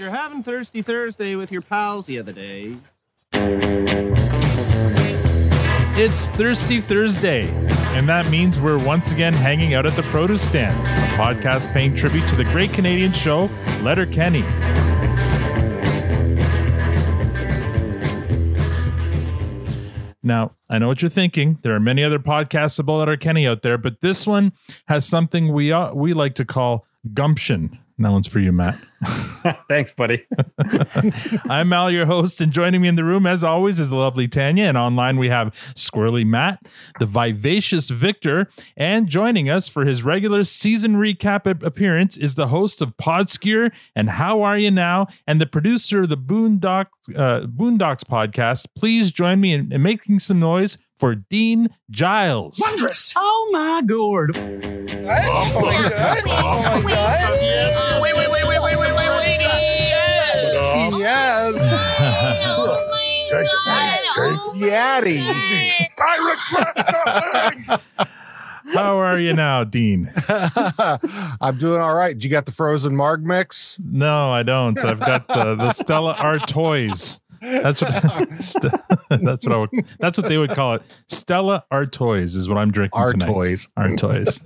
You're having Thirsty Thursday with your pals the other day. It's Thirsty Thursday, and that means we're once again hanging out at the Produce Stand, a podcast paying tribute to the great Canadian show, Letterkenny. Now, I know what you're thinking. There are many other podcasts about Letterkenny out there, but this one has something we uh, we like to call gumption. That one's for you, Matt. Thanks, buddy. I'm Al, your host, and joining me in the room, as always, is the lovely Tanya. And online, we have Squirrely Matt, the vivacious Victor, and joining us for his regular season recap appearance is the host of PodScure and How Are You Now, and the producer of the Boondock uh, Boondocks podcast. Please join me in, in making some noise for Dean Giles. Wondrous. Oh my god. Oh my god. Oh my god. Wait, wait, wait, wait, wait, wait, wait, wait. Yes. Yaddy. I regret nothing. How are you now, Dean? I'm doing all right. Did you got the frozen Marg mix? No, I don't. I've got uh, the Stella Artois. That's what St- that's what I would, that's what they would call it. Stella Artois is what I'm drinking Our tonight. toys. Artois.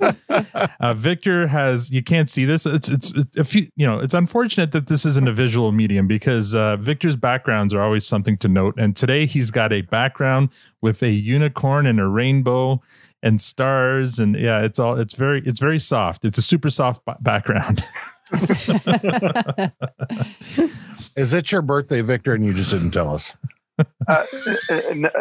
uh, Victor has you can't see this. It's it's a few you know it's unfortunate that this isn't a visual medium because uh, Victor's backgrounds are always something to note. And today he's got a background with a unicorn and a rainbow and stars and yeah it's all it's very it's very soft. It's a super soft ba- background. Is it your birthday, Victor? And you just didn't tell us. Uh,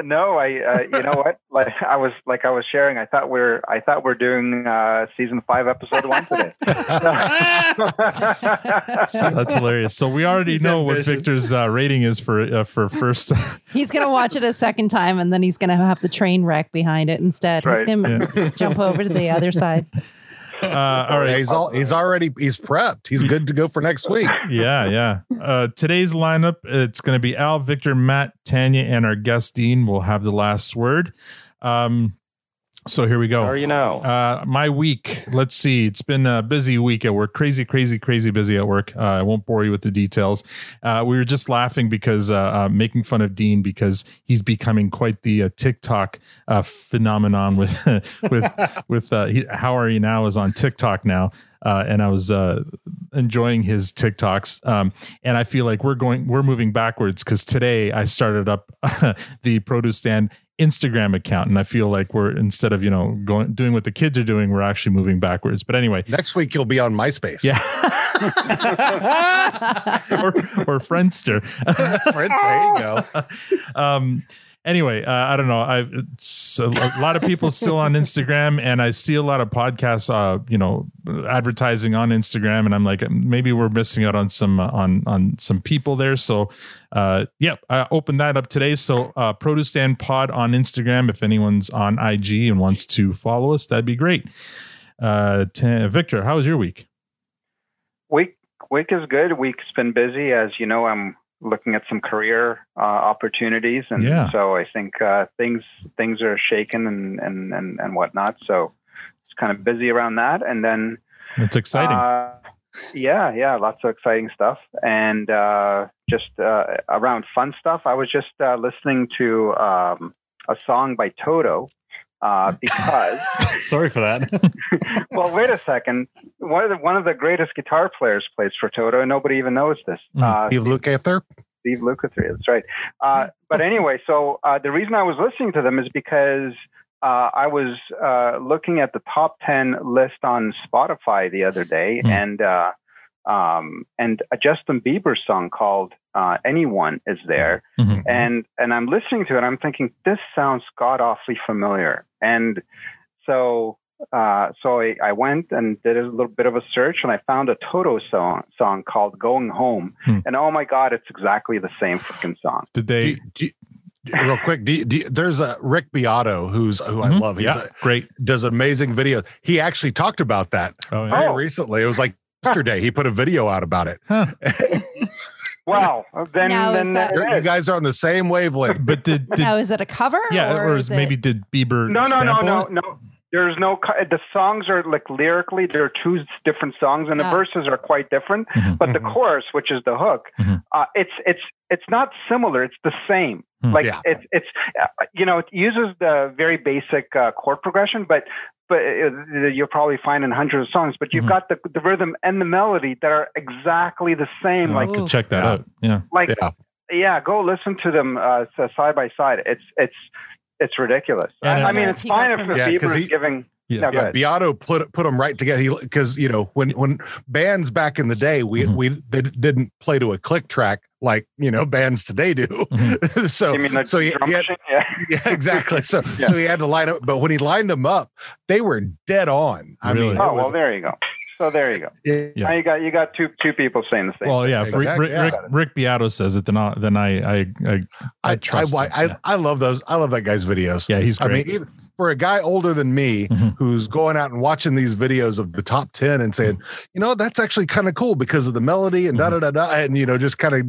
no, I. Uh, you know what? Like I was, like I was sharing. I thought we're, I thought we're doing uh, season five, episode one today. So that's hilarious. So we already He's know what. Victor's uh, rating is for uh, for first. He's gonna watch it a second time, and then he's gonna have the train wreck behind it instead. Right. He's gonna jump over to the other side. Uh, all right. He's all he's already he's prepped. He's good to go for next week. Yeah, yeah. Uh, today's lineup it's going to be Al, Victor, Matt, Tanya, and our guest Dean will have the last word. Um, so here we go. How are you now? Uh, my week. Let's see. It's been a busy week at work. Crazy, crazy, crazy busy at work. Uh, I won't bore you with the details. Uh, we were just laughing because uh, uh, making fun of Dean because he's becoming quite the uh, TikTok uh, phenomenon with with with uh, he, how are you now is on TikTok now. Uh, and I was uh, enjoying his TikToks, um, and I feel like we're going, we're moving backwards because today I started up the Produce Stand Instagram account, and I feel like we're instead of you know going doing what the kids are doing, we're actually moving backwards. But anyway, Next week you'll be on MySpace. yeah, or or Friendster. Friends, there you go. um anyway uh, i don't know. I a, lot of people still on instagram and i see a lot of podcasts uh you know advertising on instagram and i'm like maybe we're missing out on some uh, on on some people there. So uh yep i opened that up today. So uh produce stand pod on instagram if anyone's on ig and wants to follow us that'd be great. Uh t- victor how was your week? Week week is good. Week's been busy, as you know. I'm looking at some career uh, opportunities, and Yeah. so I think uh, things things are shaken and and and and whatnot. So it's kind of busy around that, and then it's exciting Uh, yeah, yeah, lots of exciting stuff, and uh, just uh, around fun stuff. I was just uh, listening to um, a song by Toto uh, because. Sorry for that. well, wait a second. One of the one of the greatest guitar players plays for Toto, and nobody even knows this. Hmm. Uh, Steve Lukather. Steve Lukather. That's right. Uh, but anyway, so uh, the reason I was listening to them is because uh, I was uh, looking at the top ten list on Spotify the other day, Hmm. and uh, um, and a Justin Bieber song called uh, "Anyone" is there, Mhm. and and I'm listening to it. I'm thinking this sounds god awfully familiar, and so uh, so I, I went and did a little bit of a search, and I found a Toto song song called "Going Home," Hmm. and oh my god, it's exactly the same freaking song. did they you- do real quick, do you- do you- there's a Rick Beato who's who I Mhm. love. He's yeah a- great does amazing videos. He actually talked about that oh, yeah. very Oh. recently. It was like yesterday. He put a video out about it. Huh. Wow, then Now, then that- there You're- it you is. guys are on the same wavelength. but did, did now, is it a cover? yeah or, or is is maybe it, did bieber no no no sample no it? no there's no the songs are like lyrically there are two different songs and the Ah. verses are quite different Mhm. but the Mhm. chorus which is the hook Mhm. uh, it's it's it's not similar it's the same Hmm. like Yeah. it's it's uh, you know it uses the very basic uh, chord progression but but uh, you'll probably find in hundreds of songs but you've Mhm. got the the rhythm and the melody that are exactly the same I'll like have to check that Yeah. out. Yeah. like Yeah. yeah go listen to them uh, side by side it's it's it's ridiculous And I, I I- mean it's fine if the Yeah, 'cause Bieber he- is giving Yeah. No, Yeah. Beato put put them right together because you know when when bands back in the day we Mhm. we they didn't play to a click track like you know bands today do. Mhm. so you so he, he had, yeah yeah exactly. So Yeah. so he had to line up, but when he lined them up, they were dead on. I Really? mean, oh it well was- there you go so there you go Yeah. now you got you got two two people saying the same thing. Well, yeah. If Rick, Exactly, Rick, yeah. Rick, Rick Beato says it, then I, then I I I, I, I trust I, him. I, yeah. I love those. I love that guy's videos. Yeah, he's I great. mean, even for a guy older than me Mhm. who's going out and watching these videos of the top 10 and saying, you know, that's actually kind of cool because of the melody and da da da da, and, you know, just kind of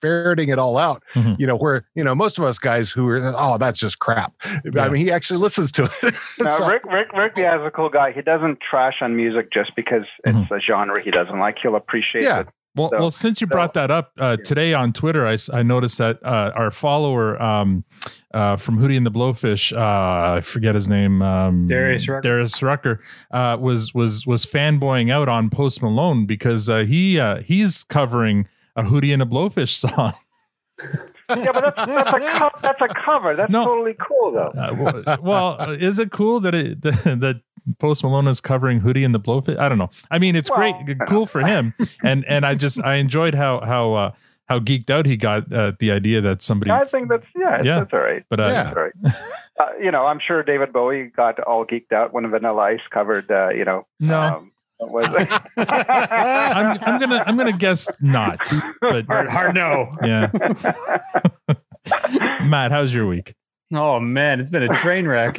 ferreting it all out, Mhm. you know, where, you know, most of us guys who are, oh, that's just crap. Yeah. I mean, he actually listens to it. Now, So- Rick, Rick, Rick Diaz is a cool guy. He doesn't trash on music just because it's a genre he doesn't like. He'll appreciate Yeah. it. Well, So- well, since you so- brought that up uh, today on Twitter, I, I noticed that uh, our follower um, uh, from Hootie and the Blowfish, uh, I forget his name, um, Darius Rucker. Darius Rucker, uh, was was was fanboying out on Post Malone because uh, he uh, he's covering a Hootie and a Blowfish song. Yeah, but that's, that's, a, co- that's a cover. That's No. totally cool, though. Uh, well, well, uh, is it cool that it that, Post Malone is covering Hootie and the Blowfish? I don't know. I mean, it's Well, great, cool for him, and and I just I enjoyed how how uh, how geeked out he got uh, the idea that somebody. I think that's yeah, Yeah. that's all right. But uh, Yeah. All right. Uh, you know, I'm sure David Bowie got all geeked out when Vanilla Ice covered. Uh, you know, no, um, was? I'm I'm gonna I'm gonna guess not. But hard, hard no. yeah, Matt, how's your week? Oh man, it's been a train wreck.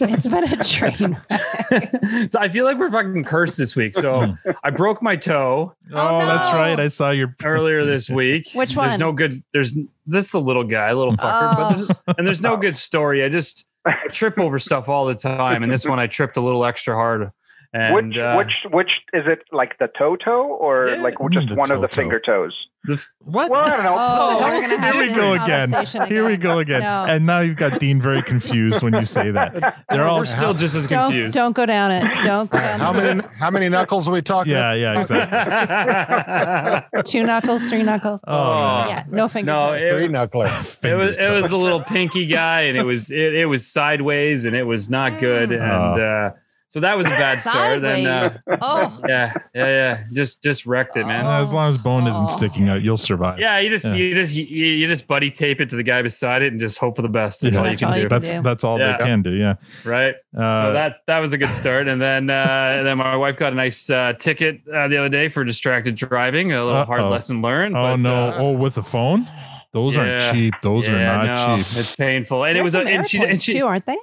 It's been a train. wreck. so I feel like we're fucking cursed this week. So hmm. I broke my toe Oh, Oh, that's right. I saw your earlier this week. Which one? There's no good. There's this the little guy, little fucker. But there's, oh. and there's no good story. I just I trip over stuff all the time, and this one I tripped a little extra hard. And which uh, which which is it? Like the toe toe or Yeah. like just The one of the finger toes? the, what? Well, I don't know. Oh, hell we're gonna it have doing? Here we go again. conversation Here we go again. No. And now you've got Dean very confused when you say that. They're all we're still just as Don't confused. don't go down it. Don't go down how the many how many knuckles are we talking? yeah, yeah, exactly. two knuckles, three knuckles. Oh, yeah, no finger no, toes. it- Three knuckler. it was it was a little pinky guy, and it was it, it was sideways, and it was not good, and Oh. uh, so that was a bad start. Then uh, oh, yeah, yeah, yeah, just just wrecked it, man. Uh, As long as bone isn't Oh. sticking out, you'll survive. Yeah, you just Yeah. you just you, you just buddy tape it to the guy beside it and just hope for the best. That's Yeah. all you can all do, you can That's do. that's all Yeah. they can do. Yeah. right? Uh, so that's that was a good start, and then uh, then my wife got a nice uh, ticket uh, the other day for distracted driving. A little hard Uh-oh. lesson learned. oh but, no! uh, oh, with a phone, those yeah. aren't cheap. Those yeah, are not no, cheap. It's painful, and They're it was a, and she and she too, aren't they?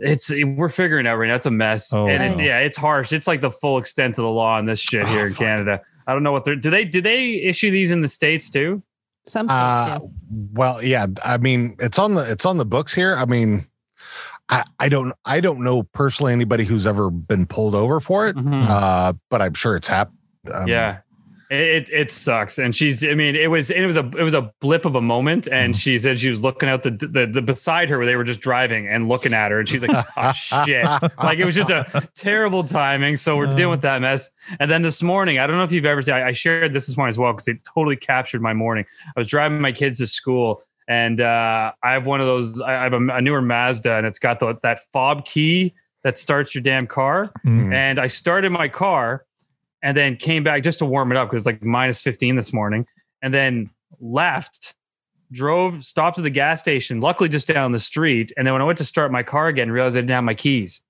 It's we're figuring out right now. It's a mess, Oh, and it's yeah, it's harsh. It's like the full extent of the law on this shit here Oh, in fuck. Canada. I don't know what they're. Do they do they issue these in the states too? Some states Uh, do. well, yeah. I mean, it's on the it's on the books here. I mean, I, I don't I don't know personally anybody who's ever been pulled over for it. Uh, but I'm sure it's happened. Um, yeah, it, it sucks. And she's. I mean, it was it was a it was a blip of a moment. And she said she was looking out the the, the beside her where they were just driving and looking at her, and she's like, "Oh shit!" like it was just a terrible timing. So we're dealing with that mess. And then this morning, I don't know if you've ever seen. I, I shared this this morning as well because it totally captured my morning. I was driving my kids to school, and uh, I have one of those. I I have a, a newer Mazda, and it's got the, that fob key that starts your damn car. Mm. And I started my car, and then came back just to warm it up because it's like minus fifteen this morning, and then left. Drove, stopped at the gas station, luckily just down the street. And then when I went to start my car again, realized I didn't have my keys.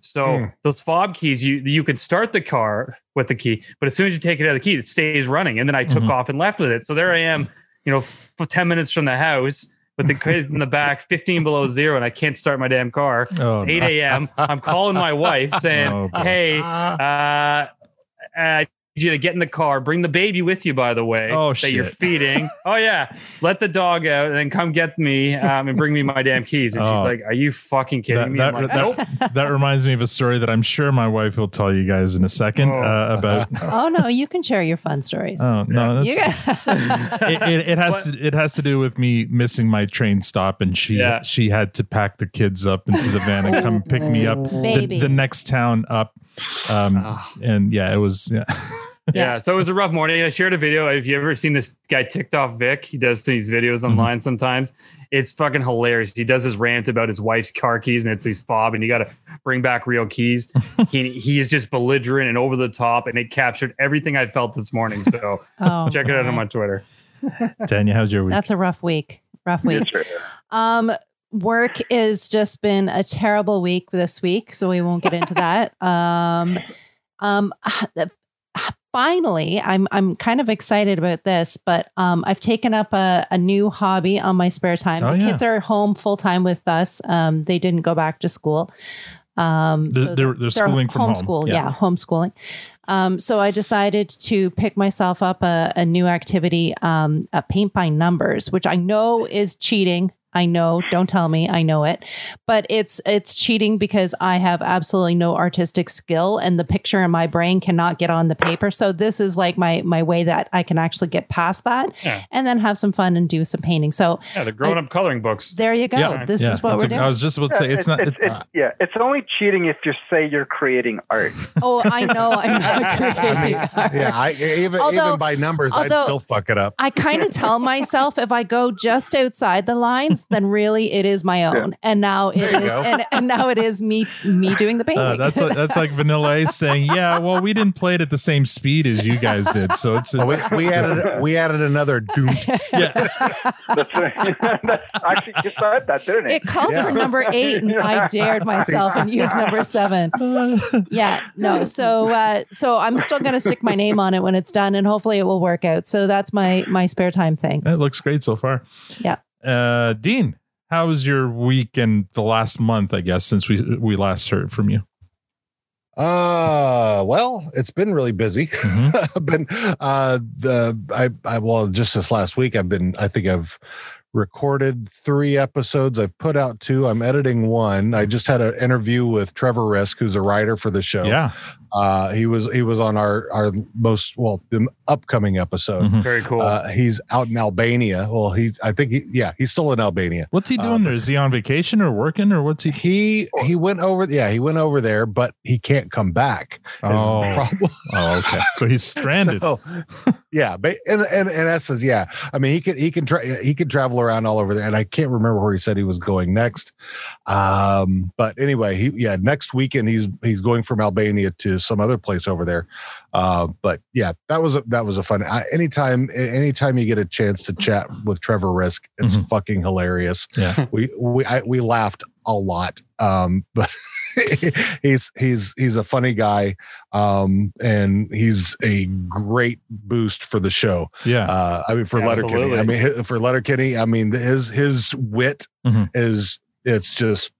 So Hmm. those fob keys, you you can start the car with the key, but as soon as you take it out of the key, it stays running. And then I took Mhm. off and left with it. So there I am, you know, for ten minutes from the house with the kids in the back, fifteen below zero, and I can't start my damn car. Oh, 8 a.m. I'm calling my wife saying, Oh, "Hey, uh, I you to get in the car, bring the baby with you, by the way, Oh, that you're feeding. oh yeah, let the dog out and then come get me um, and bring me my damn keys. And Oh. she's like, "Are you fucking kidding That, me?" that, I'm like, that, "Nope." that reminds me of a story that I'm sure my wife will tell you guys in a second Oh. uh, about. Oh no, you can share your fun stories. Oh no, that's, you got- it, it, it has to it has to do with me missing my train stop, and she Yeah. she had to pack the kids up into the van and come pick me up the, Baby. the next town up. Um, Ah. and yeah, it was yeah. Yeah. so it was a rough morning. I shared a video. Have you ever seen this guy ticked off Vic? He does these videos Mm-hmm. online sometimes. It's fucking hilarious. He does his rant about his wife's car keys and it's these fob and you got to bring back real keys. he he is just belligerent and over the top and it captured everything I felt this morning. So oh, check it out on my. my Twitter. Tanya, how's your week? That's a rough week. Rough week. It's. Um, work has just been a terrible week this week, so we won't get into that. Um, um, finally, I'm I'm kind of excited about this, but um, I've taken up a, a new hobby on my spare time. Oh, the yeah. kids are home full time with us. Um, they didn't go back to school. Um, They're- so they're- they're schooling from home. Yeah. yeah, homeschooling. Um, so I decided to pick myself up a, a new activity, um, a paint by numbers, which I know is cheating. I know, don't tell me, I know it, but it's it's cheating because I have absolutely no artistic skill, and the picture in my brain cannot get on the paper. So this is like my my way that I can actually get past that, Yeah. and then have some fun and do some painting. So Yeah, the grown up coloring books. there you go. Yeah, this yeah, is what that's we're a- doing. I was just about to say it's, not. It's, It's, it's, yeah, it's only cheating if you say you're creating art. oh, I know, I'm not creating. art. Yeah, I even Although- even by numbers, although- I'd still fuck it up. I kind of tell myself if I go just outside the lines, then really it is my own. And now it There you is, go. and, and now it is me me doing the painting. uh, that's like, that's like Vanilla Ice saying, "Yeah, well, we didn't play it at the same speed as you guys did, so it's, Oh, it's we, we added we added another doom. yeah." That's, right. That's actually you said that, didn't it it? called Yeah. for number eight, and I dared myself and used number seven. Yeah, no. So uh, so I'm still gonna stick my name on it when it's done, and hopefully it will work out. So that's my my spare time thing. It looks great so far. Yeah. Uh, Dean, how was your week and the last month? I guess since we we last heard from you. Uh, well, it's been really busy. Mhm. I've been uh the I I well just this last week I've been I think I've recorded three episodes. I've put out two. I'm editing one. I just had an interview with Trevor Risk, who's a writer for the show. Yeah. Uh, he was he was on our our most well the upcoming episode. Mhm. Very cool. Uh, he's out in Albania. Well, he's I think he, yeah he's still in Albania. What's he Uh, doing there? Is he on vacation or working or what's he? He he went over yeah he went over there, but he can't come back. is the Oh, problem. oh, okay. So he's stranded. So, yeah, but in, in in essence, yeah. I mean, he can he can tra- he can travel around all over there, and I can't remember where he said he was going next. Um, but anyway, he yeah, next weekend he's he's going from Albania to some other place over there. Uh, but yeah, that was a, that was a fun. I, anytime anytime you get a chance to chat with Trevor Risk, it's Mhm. fucking hilarious. Yeah. We we I, we laughed a lot. Um, but he's he's he's a funny guy um and he's a great boost for the show Yeah. uh i mean for letterkenny i mean for letterkenny i mean his his wit Mhm. is it's just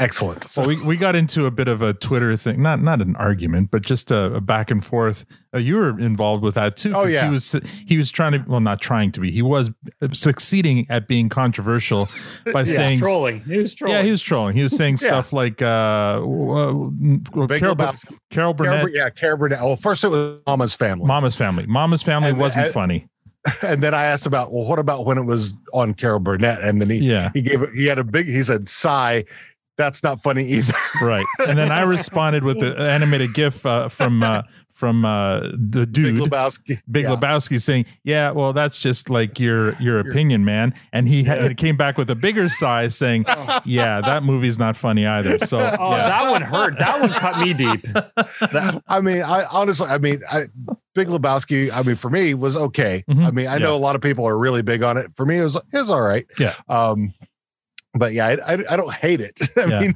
excellent so Well, we, we got into a bit of a Twitter thing, not not an argument, but just a, a back and forth. Uh, you were involved with that too. Oh, 'cause yeah. he was he was trying to well, not trying to be. He was succeeding at being controversial by Yeah, saying trolling. He was trolling. Yeah, he was trolling. He was saying Yeah. stuff like uh, well, Big Carol, Lebowski. Carol Carol, Burnett, Bur- yeah Carol Burnett. well first it was mama's family Mama's Family. Mama's Family And- wasn't and- funny. and then i asked about well what about when it was on carol burnett and then he Yeah, he gave he had a big he said sigh that's not funny either right. And then I responded with the animated GIF uh, from uh, from uh, the big dude. lebowski Big Yeah. Lebowski saying, "Yeah, well, that's just like your your opinion, man." And he had, came back with a bigger sigh, saying, "Yeah, that movie's not funny either." So, Oh, yeah. that one hurt. That one cut me deep. That- I mean, I honestly, I mean, I, Big Lebowski. I mean, for me, was okay. Mhm. I mean, I know a lot of people are really big on it. For me, it was it was all right. Yeah. Um, but yeah, I, I, I don't hate it. I Yeah. mean,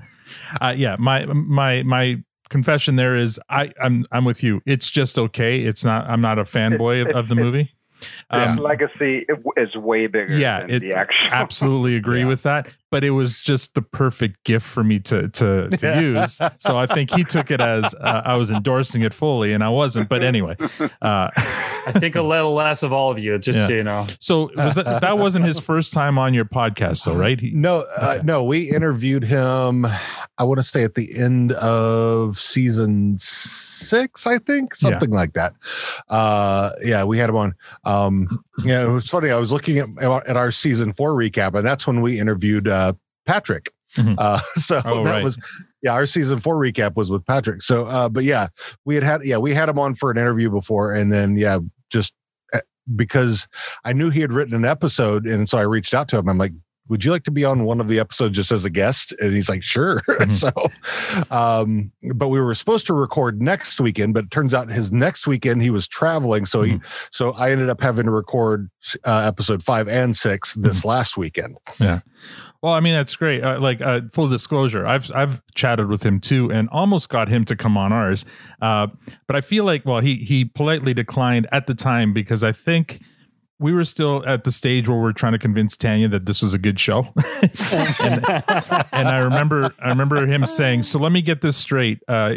uh, yeah, my my my confession there is I I'm I'm with you. It's just okay. It's not. I'm not a fanboy of, of the movie. Yeah. Um, Legacy is way bigger Yeah, than it- the actual. absolutely agree Yeah. with that. But it was just the perfect gift for me to to, to use. So I think he took it as uh, I was endorsing it fully, and I wasn't. But anyway, uh, I think a little less of all of you, just Yeah. so you know. so was that, that wasn't his first time on your podcast, so right? He, No, uh, no, we interviewed him. I want to say at the end of season six, I think, Yeah. something like that. Uh, yeah, we had him on. Um, yeah, it was funny. I was looking at at our season four recap, and that's when we interviewed uh, Patrick. Mhm. Uh, so Oh, that right. was yeah, our season four recap was with Patrick. So, uh, but yeah, we had had yeah, we had him on for an interview before, and then yeah, just uh, because I knew he had written an episode, and so I reached out to him. I'm like, would you like to be on one of the episodes just as a guest? And he's like, sure. Mhm. so, um, but we were supposed to record next weekend, but it turns out his next weekend he was traveling. So he, so I ended up having to record uh, episode five and six this last weekend. Yeah. Well, I mean that's great. Uh, like uh, full disclosure, I've I've chatted with him too, and almost got him to come on ours. Uh, but I feel like well, he he politely declined at the time because I think we were still at the stage where we're trying to convince Tanya that this was a good show. and, and I remember I remember him saying, "So let me get this straight. Uh,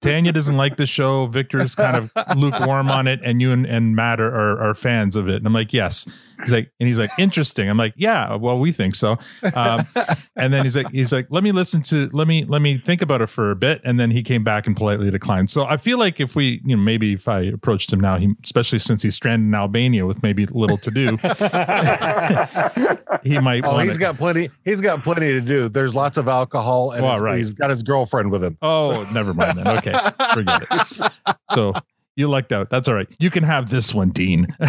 Tanya doesn't like the show. Victor's kind of lukewarm on it, and you and, and Matt are, are, are fans of it." And I'm like, "Yes." He's like, and he's like, "Interesting." I'm like, "Yeah, well, we think so." Um, and then he's like, "He's like, let me listen to, let me let me think about it for a bit." And then he came back and politely declined. So I feel like if we, you know, maybe if I approached him now, he, especially since he's stranded in Albania with maybe little to do, he might. Oh, he's got plenty. He's got plenty to do. There's lots of alcohol, and Well, right. he's got his girlfriend with him. Oh, so. never mind then. Okay, forget it. So you lucked out. That's all right. You can have this one, Dean.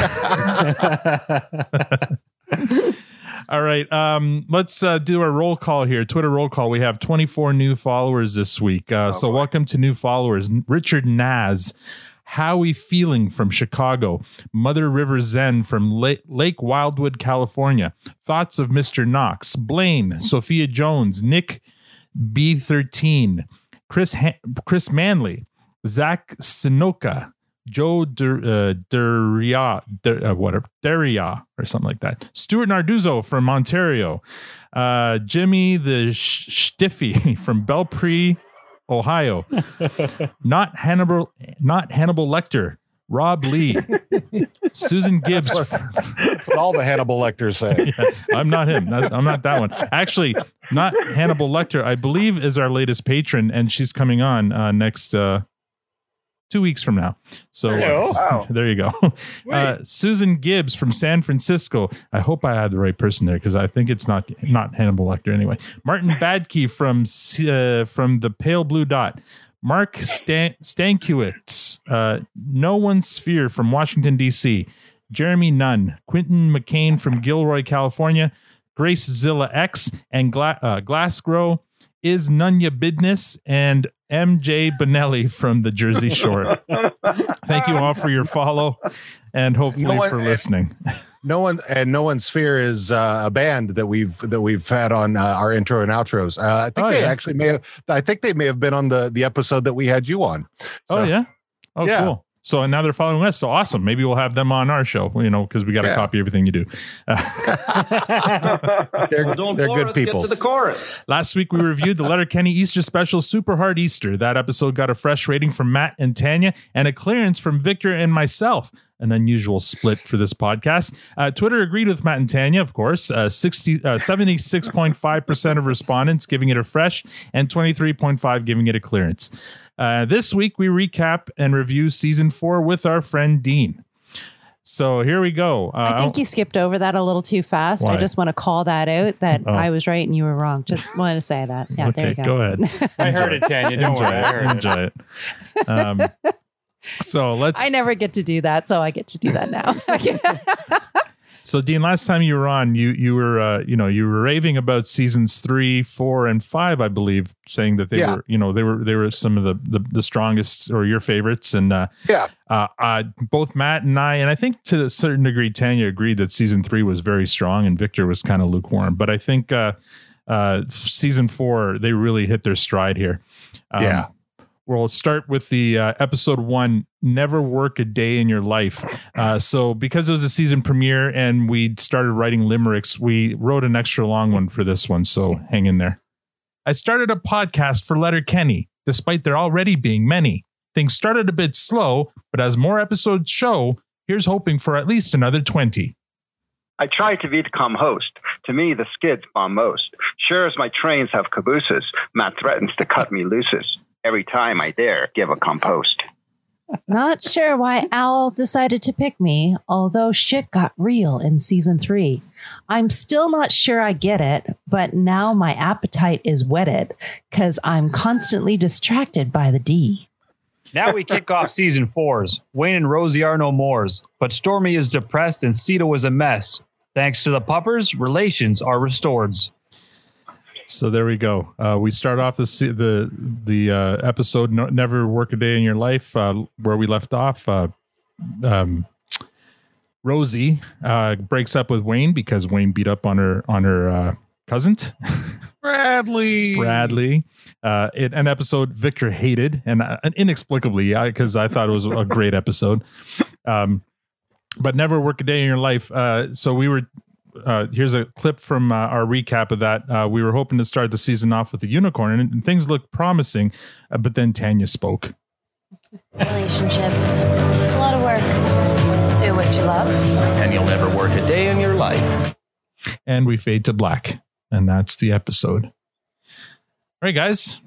all right. Um, let's uh, do our roll call here. Twitter roll call. We have 24 new followers this week. Uh, so welcome to new followers. Richard Naz. Howie Feeling from Chicago, Mother River Zen from Lake, Lake Wildwood, California. Thoughts of Mr. Knox, Blaine, Sophia Jones, Nick B13, Chris ha- Chris Manley, Zach Sinoka, Joe Der, uh, Deria, Der, uh, whatever, Deria, or something like that. Stuart Narduzzo from Ontario, uh, Jimmy the Sh- Stiffy from Belpre, Ohio. not Hannibal, not Hannibal Lecter. Rob Lee, Susan Gibbs. That's what all the Hannibal Lecters say. I'm not him. I'm not that one. Actually, not Hannibal Lecter. I believe is our latest patron, and she's coming on uh, next uh, two weeks from now. So uh, Hello. Wow. there you go. Uh, Susan Gibbs from San Francisco. I hope I had the right person there because I think it's not not Hannibal Lecter anyway. Martin Badkey from uh, from the Pale Blue Dot. Mark Stan- Stankiewicz, uh, No One Sphere from Washington D.C. Jeremy Nunn, Quentin McCain from Gilroy, California, Grace Zilla X, and Gla- uh, Glassgrow is Nunya Bidness and MJ Bonelli from the Jersey Shore. Thank you all for your follow and hopefully No one- for listening. No one and no one sphere is uh, a band that we've that we've had on uh, our intro and outros. Uh, I think Oh, they yeah. actually may have. I think they may have been on the the episode that we had you on. oh yeah. Oh yeah. cool. So now they're following us. So awesome. Maybe we'll have them on our show, you know, because we got to Yeah. copy everything you do. They're, Don't they're good us, get people. to the chorus. Last week we reviewed the Letterkenny Easter special Super Hard Easter. That episode got a fresh rating from Matt and Tanya and a clearance from Victor and myself. An unusual split for this podcast. Uh, Twitter agreed with Matt and Tanya, of course. Uh, 60, uh, 76.5% of respondents giving it a fresh and 23.5 giving it a clearance. Uh, this week we recap and review season four with our friend Dean. So here we go. Uh, I think you skipped over that a little too fast. Why? I just want to call that out that Oh. I was right and you were wrong. Just want to say that. Yeah, there you go. go ahead. I heard it, Tanya. Don't enjoy worry. I it. heard it. Enjoy it. Um, so let's. I never get to do that, so I get to do that now. So Dean, last time you were on, you you were uh, you know you were raving about seasons three, four, and five, I believe, saying that they Yeah. were you know they were they were some of the the, the strongest or your favorites, and uh, Yeah. uh, uh, both Matt and I, and I think to a certain degree, Tanya agreed that season three was very strong, and Victor was kind of lukewarm. But I think uh, uh, season four they really hit their stride here. Um, Yeah. We'll start with the uh, episode one, Never Work a Day in Your Life. Uh, so, because it was a season premiere and we started writing limericks, we wrote an extra long one for this one. So, hang in there. I started a podcast for Letterkenny, despite there already being many. Things started a bit slow, but as more episodes show, here's hoping for at least another 20. I try to be the calm host. To me, the skids bomb most. Sure as my trains have cabooses, Matt threatens to cut me looses. Every time I dare give a compost. Not sure why Al decided to pick me, although shit got real in season three. I'm still not sure I get it, but now my appetite is whetted because I'm constantly distracted by the D. Now we kick off season fours. Wayne and Rosie are no mores, but Stormy is depressed and Cito is a mess. Thanks to the puppers, relations are restored. So there we go. Uh, we start off the the the uh, episode no, "Never Work a Day in Your Life" uh, where we left off. Uh, um, Rosie uh, breaks up with Wayne because Wayne beat up on her on her uh, cousin Bradley. Bradley. Uh, it, an episode Victor hated and uh, inexplicably, because I thought it was a great episode. Um, but never work a day in your life. Uh, so we were. Uh, here's a clip from uh, our recap of that. Uh, we were hoping to start the season off with a unicorn, and, and things looked promising. Uh, but then Tanya spoke. Relationships. It's a lot of work. Do what you love. and you'll never work a day in your life. and we fade to black and that's the episode all right guys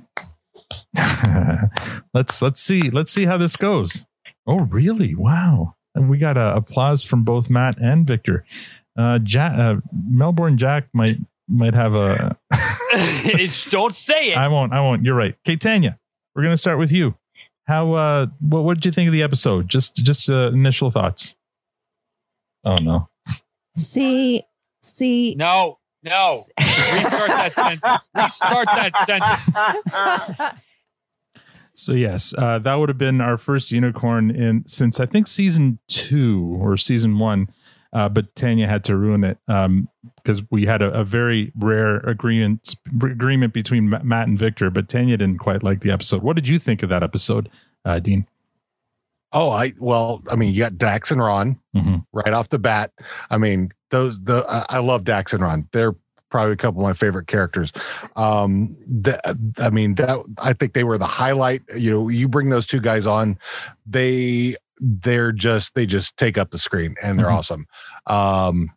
let's let's see let's see how this goes oh really wow and we got a applause from both matt and victor uh jack uh, melbourne jack might might have a It's- don't say it. i won't i won't you're right okay tanya we're gonna start with you how uh what what did you think of the episode just just uh, initial thoughts oh no See, see, no, no. Restart that sentence. Restart that sentence. So yes, uh, that would have been our first unicorn in since I think season two or season one. Uh, but Tanya had to ruin it because we had a, a very rare agreement agreement between Matt and Victor. But Tanya didn't quite like the episode. What did you think of that episode, uh, Dean? Oh, I well, I mean, you got Dax and Ron Mhm. right off the bat. I mean, those the I love Dax and Ron. They're probably a couple of my favorite characters. Um, the, I mean, that I think they were the highlight. You know, you bring those two guys on, they they're just they just take up the screen and they're Mhm. awesome. Um,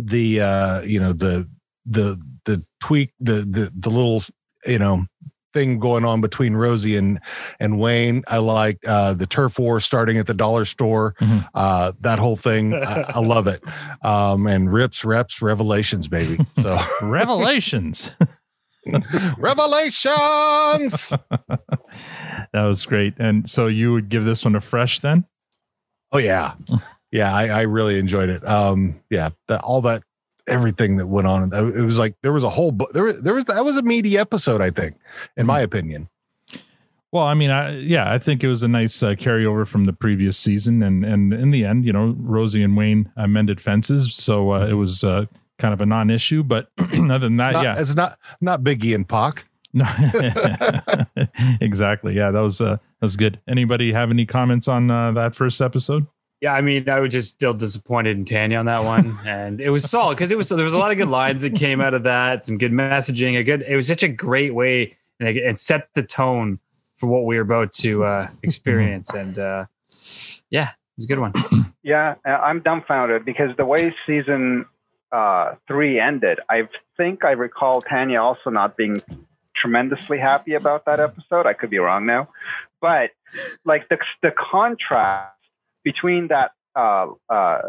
the uh, you know the the the tweak the the the little you know thing going on between Rosie and and Wayne. I like uh, the turf war starting at the dollar store. Mhm. Uh, that whole thing, I, I love it. Um, and rips, reps, revelations, baby. So Revelations. revelations. that was great. And so you would give this one a fresh then? Oh yeah, yeah. I, I really enjoyed it. Um, yeah, that, all that everything that went on. It was like there was a whole book. There was there was that was a meaty episode. I think, in my opinion. Well, I mean, I, yeah, I think it was a nice uh, carryover from the previous season, and and in the end, you know, Rosie and Wayne uh, mended fences, so uh, it was uh, kind of a non-issue. But other than that, Not- yeah, it's not not Biggie and Pac. exactly. Yeah, that was uh, that was good. Anybody have any comments on uh, that first episode? Yeah, I mean, I was just still disappointed in Tanya on that one, and it was solid because it was there was a lot of good lines that came out of that, some good messaging, a good. It was such a great way, and it, it set the tone for what we were about to uh, experience, and uh, yeah, it was a good one. Yeah, uh, I'm dumbfounded because the way season uh, three ended, I think I recall Tanya also not being tremendously happy about that episode. I could be wrong now, but like the the contrast between that uh, uh,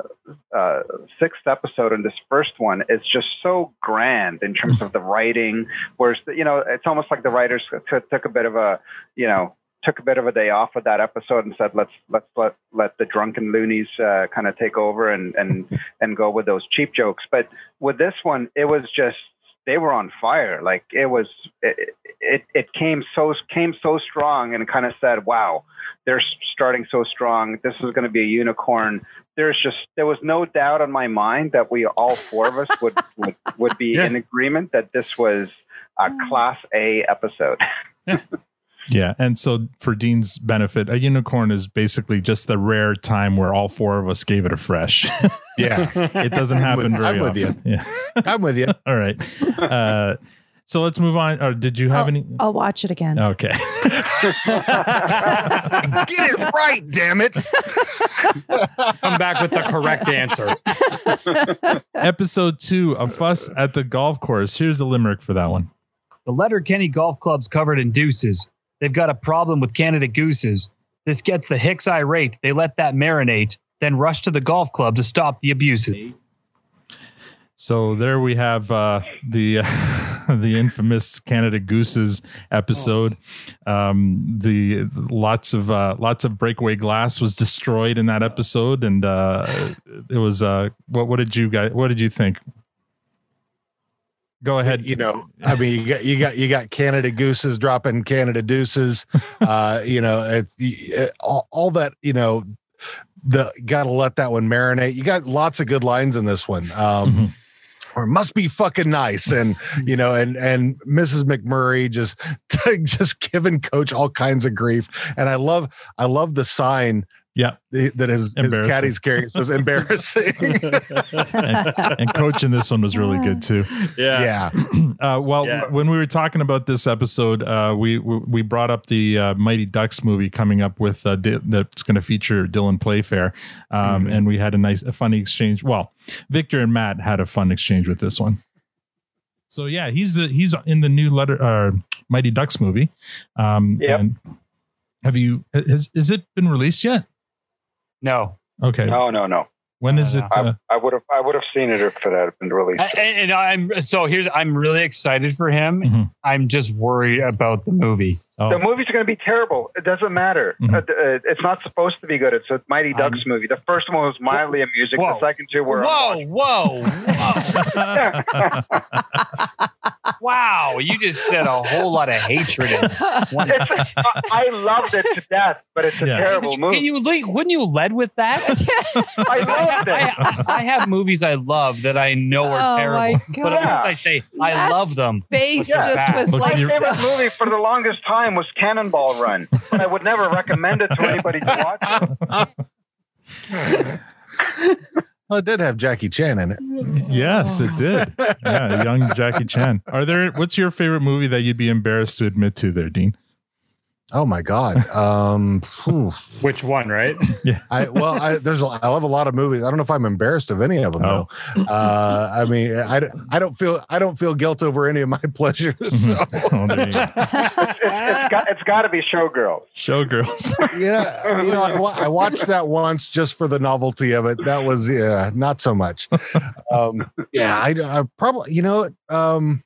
uh, sixth episode and this first one is just so grand in terms of the writing. Whereas you know, it's almost like the writers took, took a bit of a you know took a bit of a day off of that episode and said let's let's let let the drunken loonies uh, kind of take over and and and go with those cheap jokes. But with this one, it was just they were on fire. Like it was it it, it came so came so strong and kind of said, wow, they're starting so strong. This is going to be a unicorn. There's just there was no doubt on my mind that we all four of us would would, would be Yeah. in agreement that this was a mm. class A episode. Yeah, and so for Dean's benefit, a unicorn is basically just the rare time where all four of us gave it a fresh. Yeah, it doesn't happen I'm very with you. often. Yeah. I'm with you. All right. Uh, so let's move on. Or did you have any? I'll watch it again. Okay. Get it right, damn it. Come back with the correct answer. Episode two, a fuss at the golf course. Here's the limerick for that one. The Letterkenny Golf Club's covered in deuces. They've got a problem with Canada gooses. This gets the Hicks irate. They let that marinate, then rush to the golf club to stop the abuses. So there we have uh, the the infamous Canada Gooses episode. Um, the lots of uh, lots of breakaway glass was destroyed in that episode, and uh, it was uh, what what did you guys what did you think? Go ahead. You know, I mean, you got you got you got Canada gooses dropping Canada deuces. Uh, you know, it, it, all, all that. You know, the got to let that one marinate. You got lots of good lines in this one. Um, Mm-hmm. Or must be fucking nice, and you know, and and Mrs. McMurray just just giving Coach all kinds of grief, and I love I love the sign Yeah, that his, his Embarrassing. caddy's carrying says embarrassing. and, and coach in this one was really good too. Yeah. yeah, Uh, well, Yeah. when we were talking about this episode, uh, we we we brought up the uh, Mighty Ducks movie coming up with uh, Di- that's going to feature Dylan Playfair, um, and we had a nice, a funny exchange. Well, Victor and Matt had a fun exchange with this one. So yeah, he's the he's in the new letter uh, Mighty Ducks movie. Um, Yep. and have you has is it been released yet? No. Okay, No, no, no. when is it? Uh, I would have I would have seen it if it had been released. I- and, and I'm so here's I'm really excited for him. Mhm. I'm just worried about the movie. oh, The movies are going to be terrible. It doesn't matter. Mhm. Uh, uh, it's not supposed to be good. It's a Mighty Ducks movie. The first one was mildly amusing. Whoa. The second two were. Whoa, whoa, whoa. wow. You just said a whole lot of hatred in one I I loved it to death, but it's a Yeah. terrible Can movie. you lead, wouldn't you lead with that? I I loved have, it. I, I have movies I love that I know are Oh, terrible, my but at least I say I That's love them. Face Yeah. just was Look, like you're- My favorite so- movie for the longest time was Cannonball Run, but I would never recommend it to anybody to watch. well, it did have Jackie Chan in it. yes, it did. Yeah, young Jackie Chan. Are there? What's your favorite movie that you'd be embarrassed to admit to there, Dean? Oh my god. Um. Which one, right? I well, I, there's a, I love a lot of movies. I don't know if I'm embarrassed of any of them. Oh. though. Uh, I mean, I, I don't feel I don't feel guilt over any of my pleasures. So, Oh, there you go. It's, it's got it's got to be Showgirls. Showgirls. yeah, you know, I, I watched that once just for the novelty of it. That was yeah, not so much. Um, yeah, I, I probably you know um,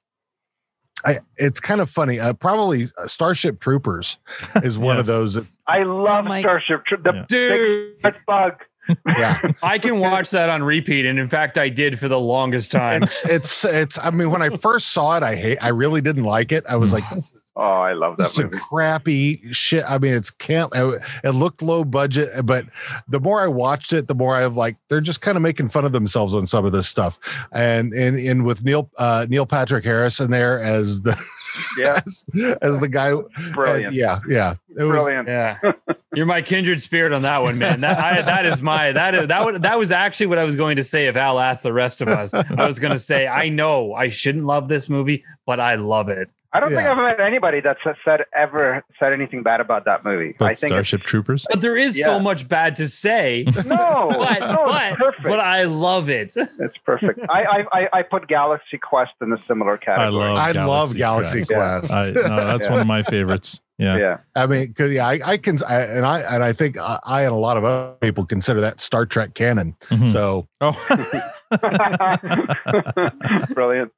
I it's kind of funny. Uh, probably Starship Troopers is one of those. That, I love Oh Starship Troopers. The Yeah. Dude, big bug. yeah, I can watch that on repeat. And in fact, I did for the longest time. it's it's it's. I mean, when I first saw it, I hate. I really didn't like it. I was like, this is Oh, I love that just a movie. crappy shit. I mean, it's camp. It it looked low budget, but the more I watched it, the more I like. They're just kind of making fun of themselves on some of this stuff, and and and with Neil uh, Neil Patrick Harris in there as the Yeah, as, as the guy. brilliant. yeah, yeah. It was Brilliant. Yeah, you're my kindred spirit on that one, man. That I, that is my that is that would that was actually what I was going to say if Al asked the rest of us. I was going to say I know I shouldn't love this movie, but I love it. I don't think I've met anybody that's said ever said anything bad about that movie. But I think it's, Starship Troopers. But there is so much bad to say. no, But no, but but I love it. it's perfect. I, I I I put Galaxy Quest in a similar I category. love. I love Galaxy Quest. Class. I, no, that's one of my favorites. Yeah. yeah. I mean, because yeah, I, I can, I, and I and I think I, I and a lot of other people consider that Star Trek canon. Mhm. So Oh. Brilliant.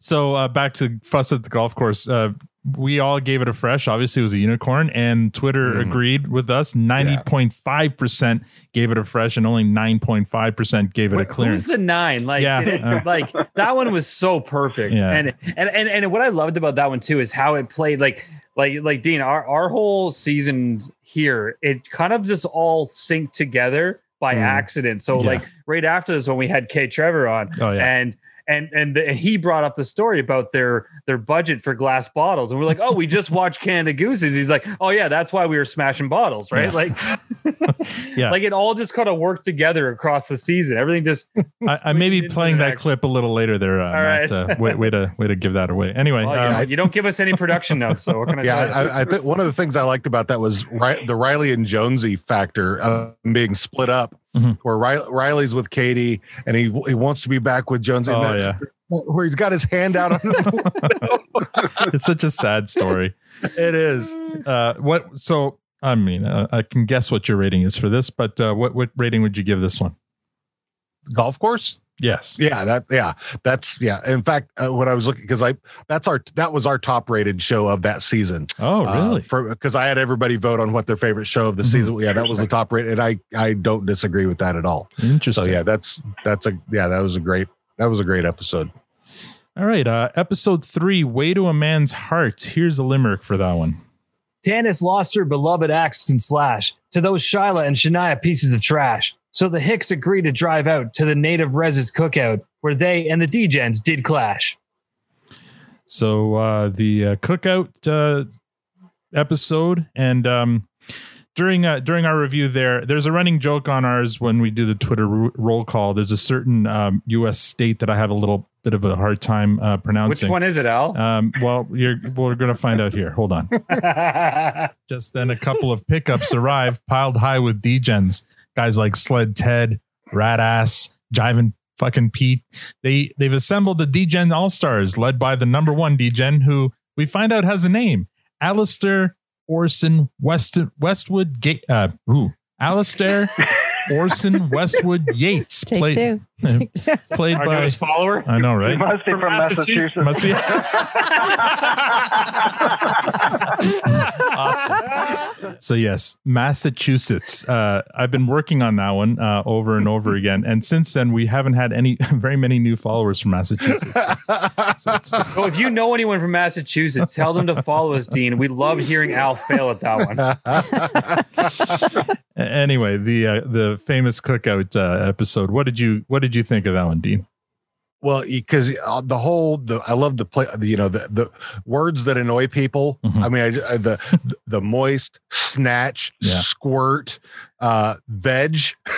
so uh, back to fuss at the golf course. Uh, we all gave it a fresh. Obviously, it was a unicorn, and Twitter Mhm. agreed with us. Ninety point five percent gave it a fresh, and only nine point five percent gave it a Wait, clearance. Who's the nine? Like, Yeah. did it- Uh. like that one was so perfect. Yeah. And, and and and what I loved about that one too is how it played. Like like like Dean, our our whole season here, it kind of just all synced together by Mm. accident. So Yeah. like right after this, when we had K. Trevor on, oh yeah, and and and, the, and he brought up the story about their their budget for glass bottles, and we're like, oh, we just watched Canada Gooses. He's like, oh yeah, that's why we were smashing bottles, right? Yeah. Like, Yeah. like it all just kind of worked together across the season. Everything just I, I may be playing that action. clip a little later there. Uh, All Matt. Uh, way, way to way to give that away. Anyway, well, um, you, know, you don't give us any production notes, so what can I Yeah, tell? I, I think one of the things I liked about that was Ri- the Reilly and Jonesy factor of being split up, Mhm. where Ri- Reilly's with Katy and he he wants to be back with Jonesy. and oh that- yeah, where he's got his hand out on it's such a sad story. it is. Uh, what? So I mean, uh, I can guess what your rating is for this, but uh, what what rating would you give this one? Golf course. Yes. Yeah, that yeah, that's yeah. In fact, uh, when I was looking because I that's our that was our top rated show of that season. Oh really? Uh, for because I had everybody vote on what their favorite show of the Mhm. season. Yeah, that was the top rated, and I I don't disagree with that at all. Interesting. So yeah, that's that's a yeah that was a great that was a great episode. All right. Uh, episode three, "Way to a Man's Heart." Here's a limerick for that one. Tanis lost her beloved axe and slash to those Shyla and Shania pieces of trash. So the Hicks agreed to drive out to the native Rez's cookout where they and the D-Gens did clash. So uh, the uh, cookout uh, episode, and um, during uh, during our review, there there's a running joke on ours when we do the Twitter ro- roll call. There's a certain um, U.S. state that I have a little bit of a hard time uh, pronouncing. Which one is it, Al? Um, well, you're we're gonna find out here. Hold on. Just then, a couple of pickups arrive, piled high with degens. Guys like Sled Ted, Rat Ass, Jivin fucking Pete. They they've assembled the Degen All Stars, led by the number one Degen, who we find out has a name: Alistair Orson West Westwood Gate. Uh, ooh, Alistair Orson Westwood Yates. Take played, two. Take two. Played Our by. his follower. I know, He right? must be From from Massachusetts. Massachusetts. Must be. awesome. So yes, Massachusetts. Uh, I've been working on that one uh, over and over again, and since then we haven't had any very many new followers from Massachusetts. So it's- Oh, if you know anyone from Massachusetts, tell them to follow us, Dean. We love hearing Al fail at that one. Anyway, the uh, the famous cookout uh, episode. What did you What did you think of that one, Dean? Well, because uh, the whole the I love the play the, you know the the words that annoy people. Mhm. I mean, I, I- the the moist, snatch, Yeah. squirt, uh, veg.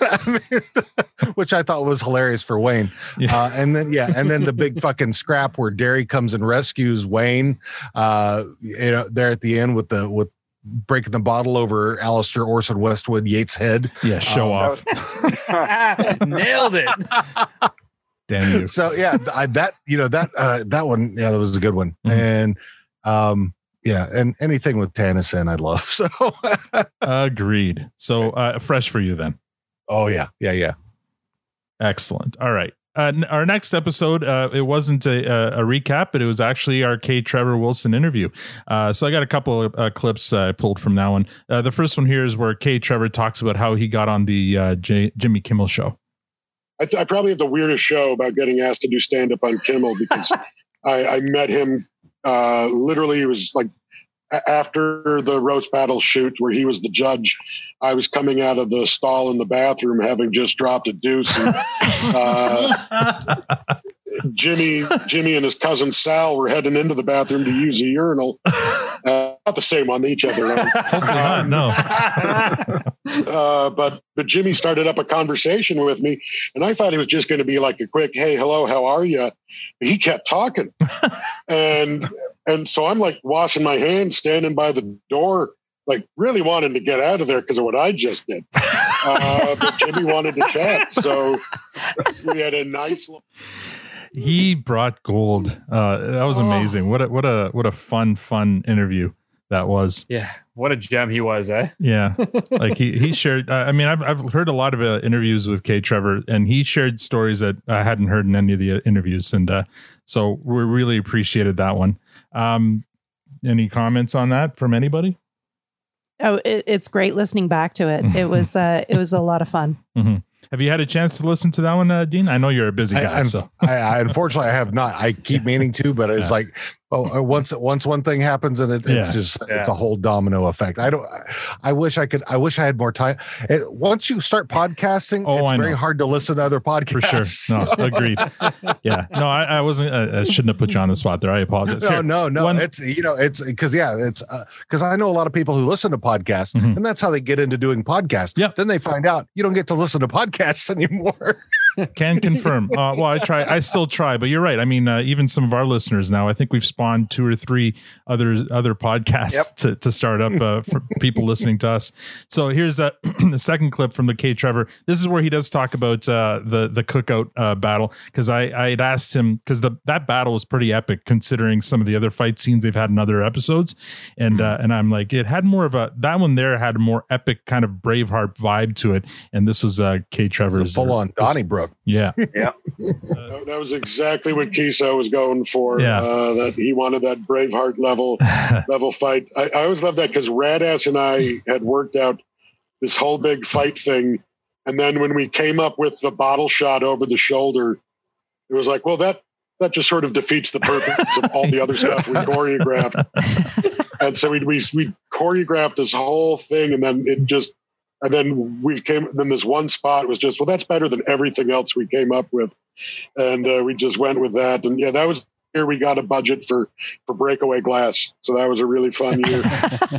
I mean, which I thought was hilarious for Wayne. Yeah. Uh, and then yeah, and then the big fucking scrap where Derry comes and rescues Wayne. Uh, you know, there at the end with the with breaking the bottle over Alistair Orson Westwood Yates' head. Yeah, show Um, off. Nailed it. Damn you. so yeah I, that you know that uh that one yeah that was a good one Mhm. and um yeah and anything with Tannison I'd love so Agreed. So uh, fresh for you then. oh yeah yeah yeah Excellent. All right. Uh, our next episode, uh, it wasn't a, a, a recap, but it was actually our K. Trevor Wilson interview. Uh, so I got a couple of uh, clips uh, I pulled from that one. Uh, the first one here is where K. Trevor talks about how he got on the uh, J- Jimmy Kimmel show. I, th- I probably have the weirdest show about getting asked to do stand up on Kimmel because I, I met him uh, literally. It was like a- after the roast battle shoot where he was the judge. I was coming out of the stall in the bathroom having just dropped a deuce. And, uh, Jimmy, Jimmy, and his cousin Sal were heading into the bathroom to use a urinal. Uh, not the same on each other. though. Hopefully not. No. uh, but but Jimmy started up a conversation with me, and I thought it was just going to be like a quick "Hey, hello, how are you?" He kept talking, and and so I'm like washing my hands, standing by the door, like really wanting to get out of there because of what I just did. Uh, but Jimmy wanted to chat, so we had a nice. He brought gold. Uh, that was Oh. amazing. What a what a what a fun fun interview that was. Yeah, what a gem he was, eh? Yeah, like he he shared. Uh, I mean, I've I've heard a lot of uh, interviews with K. Trevor, and he shared stories that I hadn't heard in any of the uh, interviews, and uh, so we really appreciated that one. Um, any comments on that from anybody? Oh, it, it's great listening back to it. It was uh, it was a lot of fun. Have you had a chance to listen to that one, uh, Dean? I know you're a busy guy, I'm- so I, I unfortunately I have not. I keep meaning to, but it's Yeah. like Oh, uh, once once one thing happens and it, Yeah. it's just it's Yeah. a whole domino effect. I don't. I wish I could. I wish I had more time. It, once you start podcasting, Oh, it's I very know. hard to listen to other podcasts. for sure. No, agreed. Yeah. No, I, I wasn't. I, I shouldn't have put you on the spot there. I apologize. No, Here, no, no. one- It's you know, it's because yeah, it's because I know a lot of people who listen to podcasts, Mhm. and that's how they get into doing podcasts. Yep. Then they find out you don't get to listen to podcasts anymore. Can confirm. Uh, well, I try. I still try, but you're right. I mean, uh, even some of our listeners now. I think we've spawned two or three other other podcasts Yep. to, to start up uh, for people listening to us. So here's uh, the second clip from the K Trevor. This is where he does talk about uh, the the cookout uh, battle because I I had asked him because the that battle was pretty epic considering some of the other fight scenes they've had in other episodes, and uh, and I'm like it had more of a that one there had a more epic kind of Braveheart vibe to it, and this was uh, K Trevor's Full on Donnybrook. Yeah. That that was exactly what Keeso was going for. Yeah. Uh, that he wanted that Braveheart level level fight. I, I always love that because Rat Ass and I had worked out this whole big fight thing, and then when we came up with the bottle shot over the shoulder, it was like, well, that that just sort of defeats the purpose of all the other stuff we choreographed. and so we we we choreographed this whole thing, and then it just. And then we came. Then this one spot was just well. That's better than everything else we came up with, and uh, we just went with that. And yeah, that was the year we got a budget for for breakaway glass. So that was a really fun year.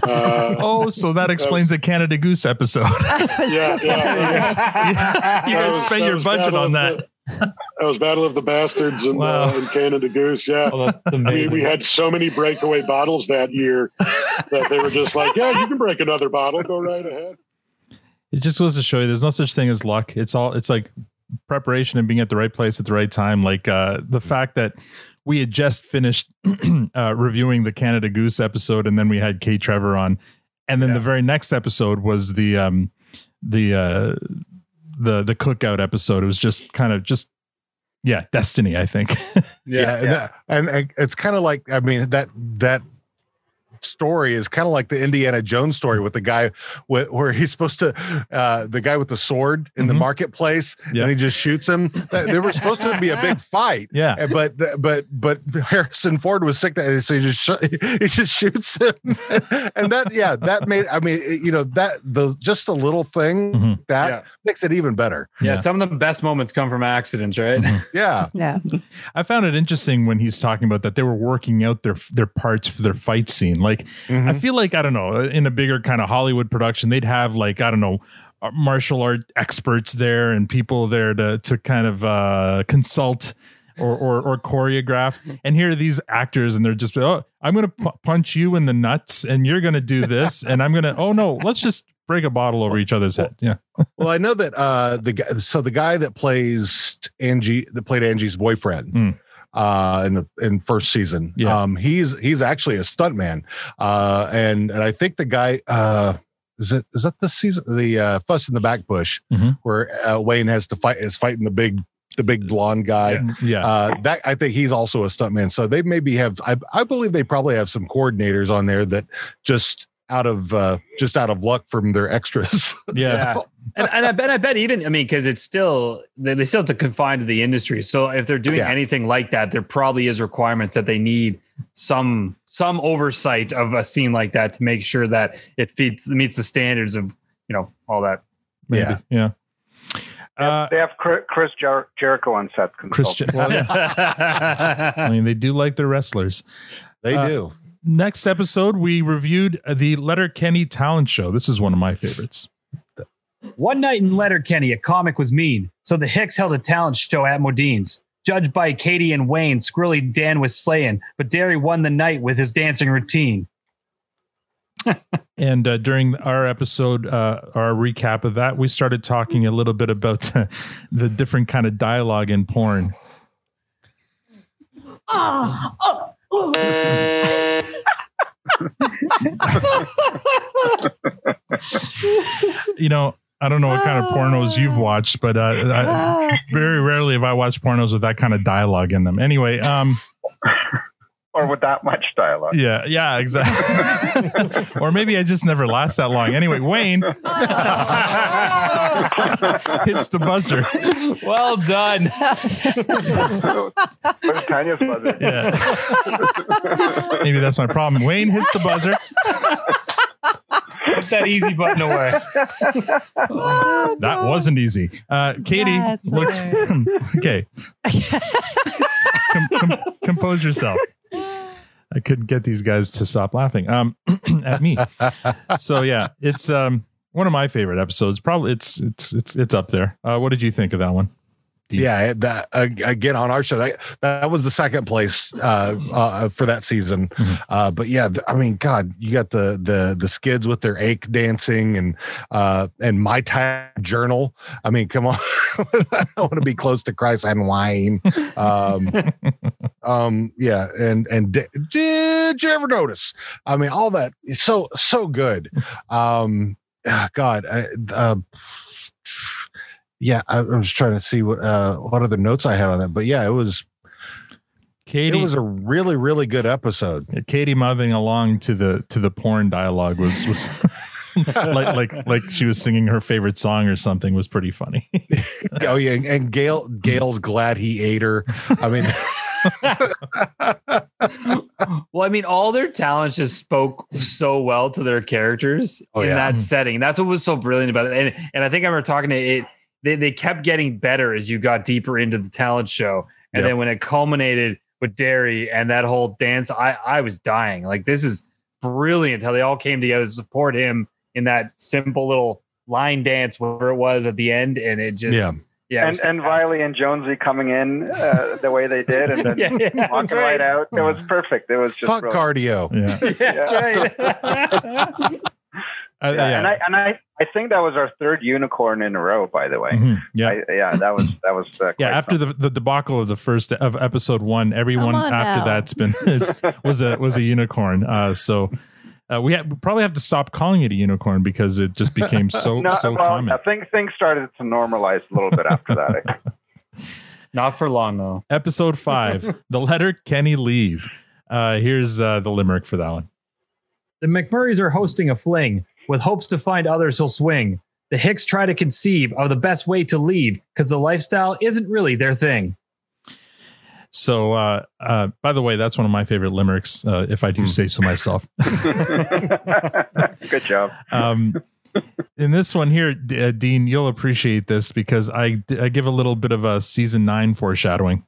Uh, Oh, so that explains the Canada Goose episode. yeah, yeah, yeah. you guys was- spent your budget on that. the- that was Battle of the Bastards and, Wow. uh, and Canada Goose. Yeah. Oh, that's We, we had so many breakaway bottles that year that they were just like, yeah, you can break another bottle. Go right ahead. It just goes to show you there's no such thing as luck. It's all it's like preparation and being at the right place at the right time. Like uh the fact that we had just finished uh reviewing the Canada Goose episode and then we had K. Trevor on. And then the very next episode was the um the uh the the cookout episode. It was just kind of just yeah, destiny, I think. Yeah, and, that- and, and it's kind of like I mean that that story is kind of like the Indiana Jones story with the guy with, where he's supposed to uh the guy with the sword in the Mhm. marketplace Yeah. and he just shoots him. There was supposed to be a big fight. Yeah. but but but Harrison Ford was sick that so he just sh- he just shoots him, and that yeah that made I mean you know that the just a little thing Mhm. that Yeah. makes it even better. yeah, Yeah. some of the best moments come from accidents, right? Yeah, Yeah. I found it interesting when he's talking about that they were working out their their parts for their fight scene. Like I feel like I don't know in a bigger kind of Hollywood production, they'd have like I don't know uh, martial art experts there and people there to to kind of uh, consult. Or, or or choreograph, and here are these actors, and they're just oh, I'm gonna pu- punch you in the nuts, and you're gonna do this, and I'm gonna oh no, let's just break a bottle over each other's head. Yeah, well, I know that uh the guy so the guy that plays Angie that played Angie's boyfriend Hmm. Uh in the in first season. Yeah. Um he's he's actually a stuntman. Uh and and I think the guy uh is it is that the season the uh fuss in the back bush Mhm. where uh, Wayne has to fight is fighting the big the big blonde guy. yeah. Uh, that I think he's also a stuntman. So they maybe have. I, I believe they probably have some coordinators on there that just out of uh, just out of luck from their extras. Yeah. So- and, and I bet, I bet even, I mean, because it's still they, they still have to confine to the industry. So if they're doing Yeah. anything like that, there probably is requirements that they need some some oversight of a scene like that to make sure that it feeds meets the standards of you know all that. maybe. yeah. yeah. Uh, they have Chris, Chris Jer- Jericho on set. Christian. consulting. Well, yeah. I mean, they do like their wrestlers. they Uh, do. Next episode, we reviewed uh, the Letterkenny talent show. This is one of my favorites. One night in Letterkenny, a comic was mean, so the Hicks held a talent show at Modine's. Judged by Katy and Wayne, Squirrely Dan was slaying, but Derry won the night with his dancing routine. And uh, during our episode, uh, our recap of that, we started talking a little bit about the different kind of dialogue in porn. you know, I don't know what kind of pornos you've watched, but uh, I, very rarely have I watched pornos with that kind of dialogue in them. Anyway, um, or with that much dialogue. Yeah, yeah, exactly. or maybe I just never last that long. Anyway, Wayne hits the buzzer. Well done. Where's Tanya's buzzer? Yeah. maybe that's my problem. Wayne hits the buzzer. Put that easy button away. That wasn't easy. Uh, Katy That's looks okay. Com- com- compose yourself. I couldn't get these guys to stop laughing um, at me. So yeah, it's um, one of my favorite episodes. Probably it's it's it's it's up there. Uh, what did you think of that one? Yeah, that uh, again on our show that that was the second place uh, uh, for that season. Uh, but yeah, I mean, God, you got the the the skids with their ache dancing and uh, and my time journal. I mean, come on, I want to be close to Christ and wine. Um, um, yeah, and and di- did you ever notice? I mean, all that is so so good. Um, ah, God, I, uh, yeah, I, I'm just trying to see what uh what other notes I had on it, but yeah, it was Katy it was a really really good episode. Katy mouthing along to the to the porn dialogue was was like like like she was singing her favorite song or something was pretty funny. oh yeah, and, and Gail Gail's glad he ate her. I mean, well, I mean, all their talents just spoke so well to their characters Oh, in yeah. that Mhm. setting. That's what was so brilliant about it. And and I think I remember talking to it. They they kept getting better as you got deeper into the talent show, and Yep. then when it culminated with Derry and that whole dance, I I was dying. Like this is brilliant how they all came together to support him in that simple little line dance where it was at the end, and it just yeah. Yeah. and and Riley and Jonesy coming in uh, the way they did, and then Yeah, yeah, walking right. right. out. It was perfect. It was just fuck brilliant. cardio. yeah. Yeah, that's right. Uh, Yeah, yeah. and I and I I think that was our third unicorn in a row. By the way, Mhm. Yeah. I, yeah, that was that was uh, yeah, quite after the, the debacle of the first of episode one, everyone on after now. that's been it's, was a was a unicorn. Uh, so uh, we ha- probably have to stop calling it a unicorn because it just became so No, so well, common. I think things started to normalize a little bit after that. Not for long though. Episode five, the Letterkenny leave. Uh, here's uh, the limerick for that one. The McMurrays are hosting a fling with hopes to find others who'll swing. The Hicks try to conceive of the best way to leave because the lifestyle isn't really their thing. So, uh, uh, by the way, that's one of my favorite limericks, uh, if I do say so myself. Good job. um, in this one here, D- uh, Dean, you'll appreciate this because I, I give a little bit of a season nine foreshadowing.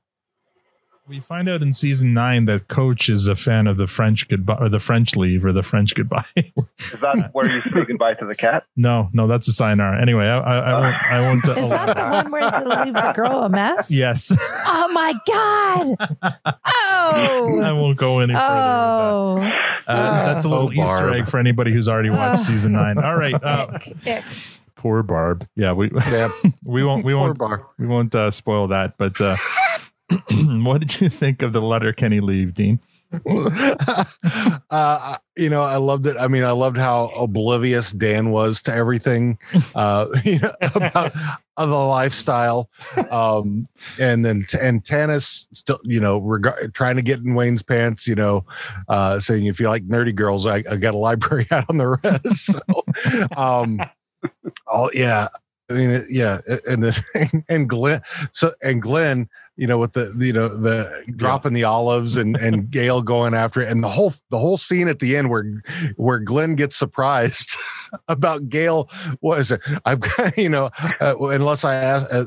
We find out in season nine that Coach is a fan of the French goodbye or the French leave or the French goodbye. Is that where you say goodbye to the cat? no, no, that's a sayonara. Anyway, I, I, I won't. I won't uh, Is that the one where they leave the girl a mess? yes, Oh my god! Oh, I Oh. won't go any further. Oh. with that. Uh, that's a little Oh, Easter Barb. egg for anybody who's already watched season nine. All right, uh, Ick. poor Barb. Yeah, we Yeah, we won't we won't bar. we won't uh, spoil that. But uh, what did you think of the Letterkenny leave, Dean? uh, you know, I loved it. I mean, I loved how oblivious Dan was to everything, uh, you know, about the lifestyle. Um, and then, and Tanis still, you know, regard, trying to get in Wayne's pants, you know, uh, saying, if you like nerdy girls, I, I got a library out on the rest. So, um, oh yeah. I mean, yeah, and the, and Glenn, so and Glenn, you know, with the you know the dropping the olives and and Gail going after it, and the whole the whole scene at the end where where Glenn gets surprised about Gail. What is it? I've got you know, uh, unless I ask, uh,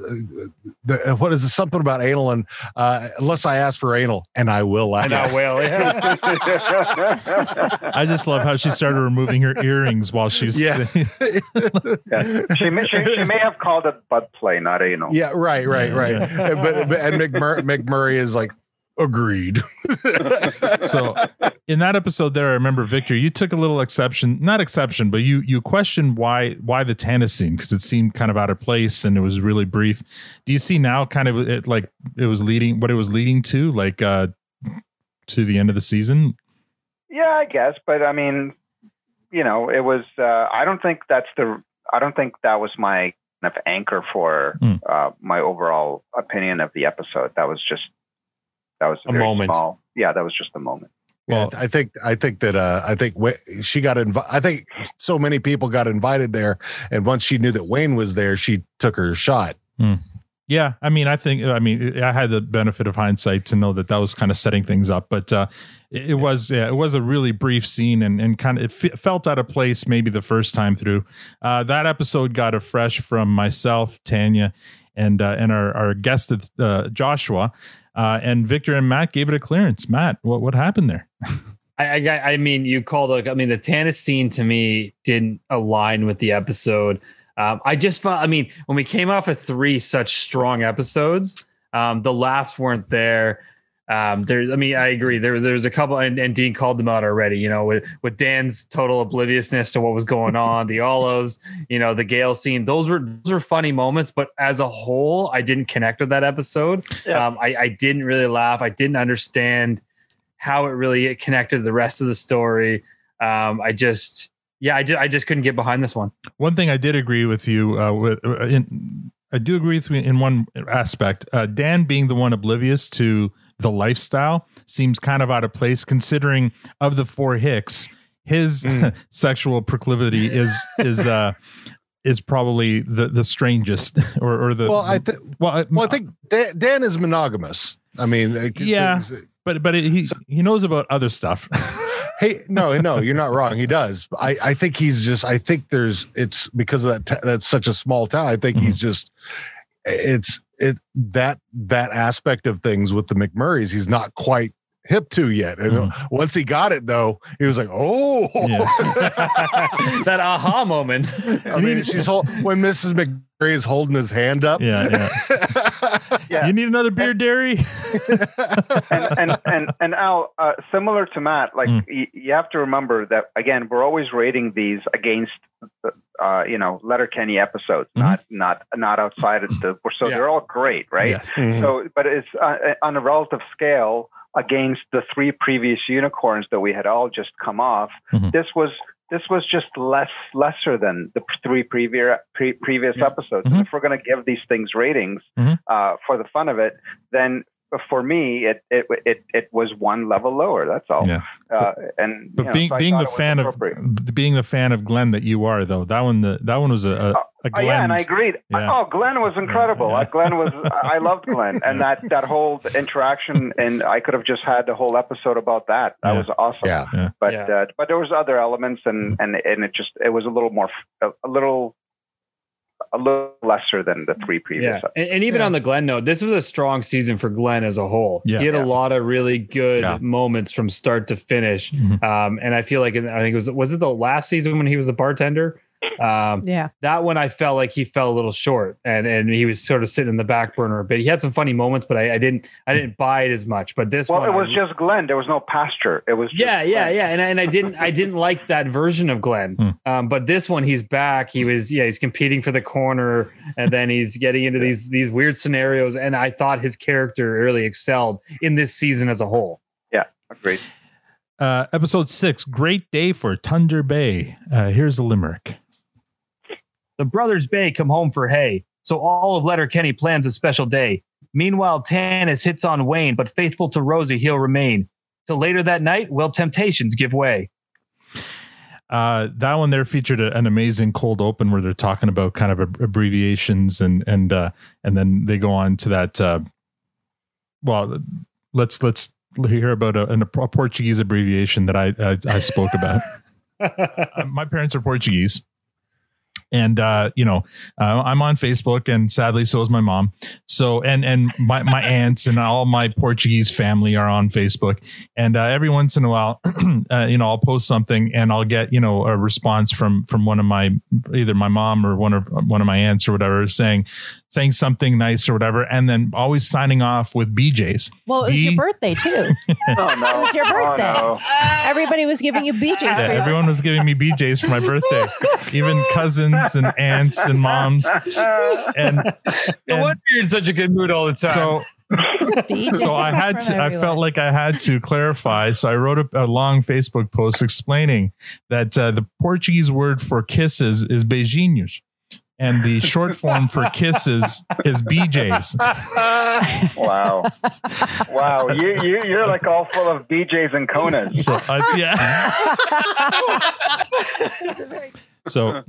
the, what is it? Something about anal, and uh, unless I ask for anal, and I will ask. And I will. Yeah. I just love how she started removing her earrings while she's Yeah. Yeah. She, may, she, she may have called it butt play, not anal. Yeah, right, right, right. but, but and McMur- McMurray is like agreed. so in that episode there, I remember Victor, you took a little exception, not exception, but you you questioned why why the Tannis scene because it seemed kind of out of place and it was really brief. Do you see now kind of it like it was leading what it was leading to like uh to the end of the season? Yeah, I guess, but I mean, you know, it was. Uh, I don't think that's the. I don't think that was my kind of anchor for Hmm. uh, my overall opinion of the episode. That was just. That was a, A moment. Small, yeah, that was just a moment. Well, I think I think that uh, I think Wa- she got invited. I think so many people got invited there, and once she knew that Wayne was there, she took her shot. Yeah, I mean, I think, I mean, I had the benefit of hindsight to know that that was kind of setting things up, but uh, it, it was, yeah, it was a really brief scene and, and kind of it f- felt out of place maybe the first time through. Uh, that episode got a fresh from myself, Tanya, and uh, and our our guest uh, Joshua, uh, and Victor and Matt gave it a clearance. Matt, what what happened there? I, I, I mean, you called it. I mean, the Tannis scene to me didn't align with the episode. Um, I just felt. I mean, when we came off of three such strong episodes, um, the laughs weren't there. Um, there's, I mean, I agree. There, there's a couple, and, and Dean called them out already. You know, with with Dan's total obliviousness to what was going on, the olives, you know, the Gail scene. Those were those were funny moments, but as a whole, I didn't connect with that episode. Yeah. Um, I, I didn't really laugh. I didn't understand how it really connected the rest of the story. Um, I just, yeah, I, ju- I just couldn't get behind this one. One thing I did agree with you uh, with uh, in, I do agree with you in one aspect. Uh, Dan being the one oblivious to the lifestyle seems kind of out of place, considering of the four Hicks, his sexual proclivity is is uh, is probably the the strangest or, or the Well, I think. well, I- Well, I think Dan, Dan is monogamous. I mean, Yeah. so- but but it, he he knows about other stuff. Hey, no, no, you're not wrong. He does. I, I think he's just. I think there's. It's because of that. T- that's such a small town. I think he's mm-hmm. just. It's it that that aspect of things with the McMurrays. He's not quite hip to yet. And mm-hmm. once he got it, though, he was like, "Oh." yeah. that aha moment. I mean, she's hold, when Mrs. McMurray is holding his hand up. Yeah, Yeah. You need another beer, Derry? and and and, and Al, uh, similar to Matt, like Mm. y- you have to remember that again, we're always rating these against, uh, you know, Letterkenny episodes, not not not outside of the. So Yeah. they're all great, right? Yes. So, but it's uh, on a relative scale against the three previous unicorns that we had all just come off. Mhm. This was this was just less lesser than the three previous pre- previous episodes. And Mhm. if we're going to give these things ratings Mhm. uh, for the fun of it, then for me it it it, it was one level lower. That's all. Yeah. Uh, and But you know, being so being the fan of being the fan of Glenn that you are, though that one the, that one was a a, a Oh, Glenn. yeah, and I agreed. Yeah. Oh, Glenn was incredible. Yeah. Uh, Glenn was. I loved Glenn, and that that whole interaction, and I could have just had the whole episode about that. That Yeah. was awesome. Yeah. Yeah. But Yeah. uh, but there was other elements, and and and it just it was a little more a, a little a little lesser than the three previous. Yeah. And, and even Yeah. on the Glenn note, this was a strong season for Glenn as a whole. Yeah. He had Yeah. a lot of really good Yeah. moments from start to finish. Mhm. Um, and I feel like, I think it was, was it the last season when he was the bartender? Um, Yeah. that one I felt like he fell a little short and and he was sort of sitting in the back burner But. He had some funny moments, but I, I didn't I didn't buy it as much. But this Well, one it was I- just Glenn. There was no pasture. It was just yeah, yeah, Glenn. yeah. And I, and I didn't I didn't like that version of Glenn. Hmm. Um, but this one he's back. He was yeah, he's competing for the corner and then he's getting into these these weird scenarios. And I thought his character really excelled in this season as a whole. Yeah, agreed. Uh, episode six, great day for Thunder Bay. Uh, here's a limerick. The brothers Bay come home for hay, so all of Letterkenny plans a special day. Meanwhile, Tanis hits on Wayne, but faithful to Rosie, he'll remain. Till later that night, will temptations give way. Uh, that one there featured a, an amazing cold open where they're talking about kind of ab- abbreviations and and uh, and then they go on to that. Uh, well, let's let's hear about a, a Portuguese abbreviation that I I, I spoke about. My parents are Portuguese. And uh, you know, uh, I'm on Facebook, and sadly, so is my mom. So, and and my my aunts and all my Portuguese family are on Facebook. And uh, every once in a while, uh, you know, I'll post something, and I'll get you know a response from from one of my either my mom or one of one of my aunts or whatever saying saying something nice or whatever, and then always signing off with BJ's. Well, it was your birthday too. Oh no! It was your birthday. Oh, no. Everybody was giving you BJ's Yeah, for your everyone was giving me BJ's for my birthday, even cousins and aunts and moms. And, No and wonder you're in such a good mood all the time. so so I had from to, I felt like I had to clarify. So I wrote a, a long Facebook post explaining that uh, the Portuguese word for kisses is beijinhos. And the short form for kisses is BJ's. wow, wow, you, you you're like all full of BJ's and Konas. So uh, yeah. so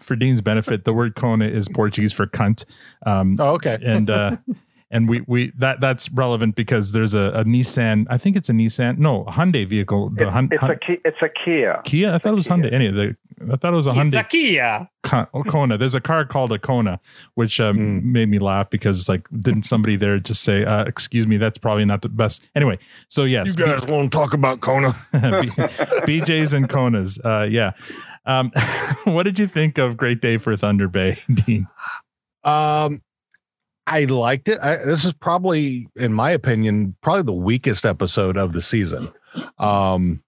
for Dean's benefit, the word Kona is Portuguese for cunt. Um, oh, okay. and uh, and we we that that's relevant because there's a, a Nissan. I think it's a Nissan. No, a Hyundai vehicle. The It- Hun- it's Hun- a Ki- it's a Kia. Kia. I thought it was Hyundai. Any of the I thought it was a It's a Hyundai Kia. Ko- Kona. There's a car called a Kona, which um, made me laugh because like didn't somebody there just say, uh, "Excuse me, that's probably not the best." Anyway, so yes, You guys won't talk about Kona. B- BJ's and Konas. Uh, yeah. Um, what did you think of Great Day for Thunder Bay, Dean? Um, I liked it. I, this is probably, in my opinion, probably the weakest episode of the season. Um,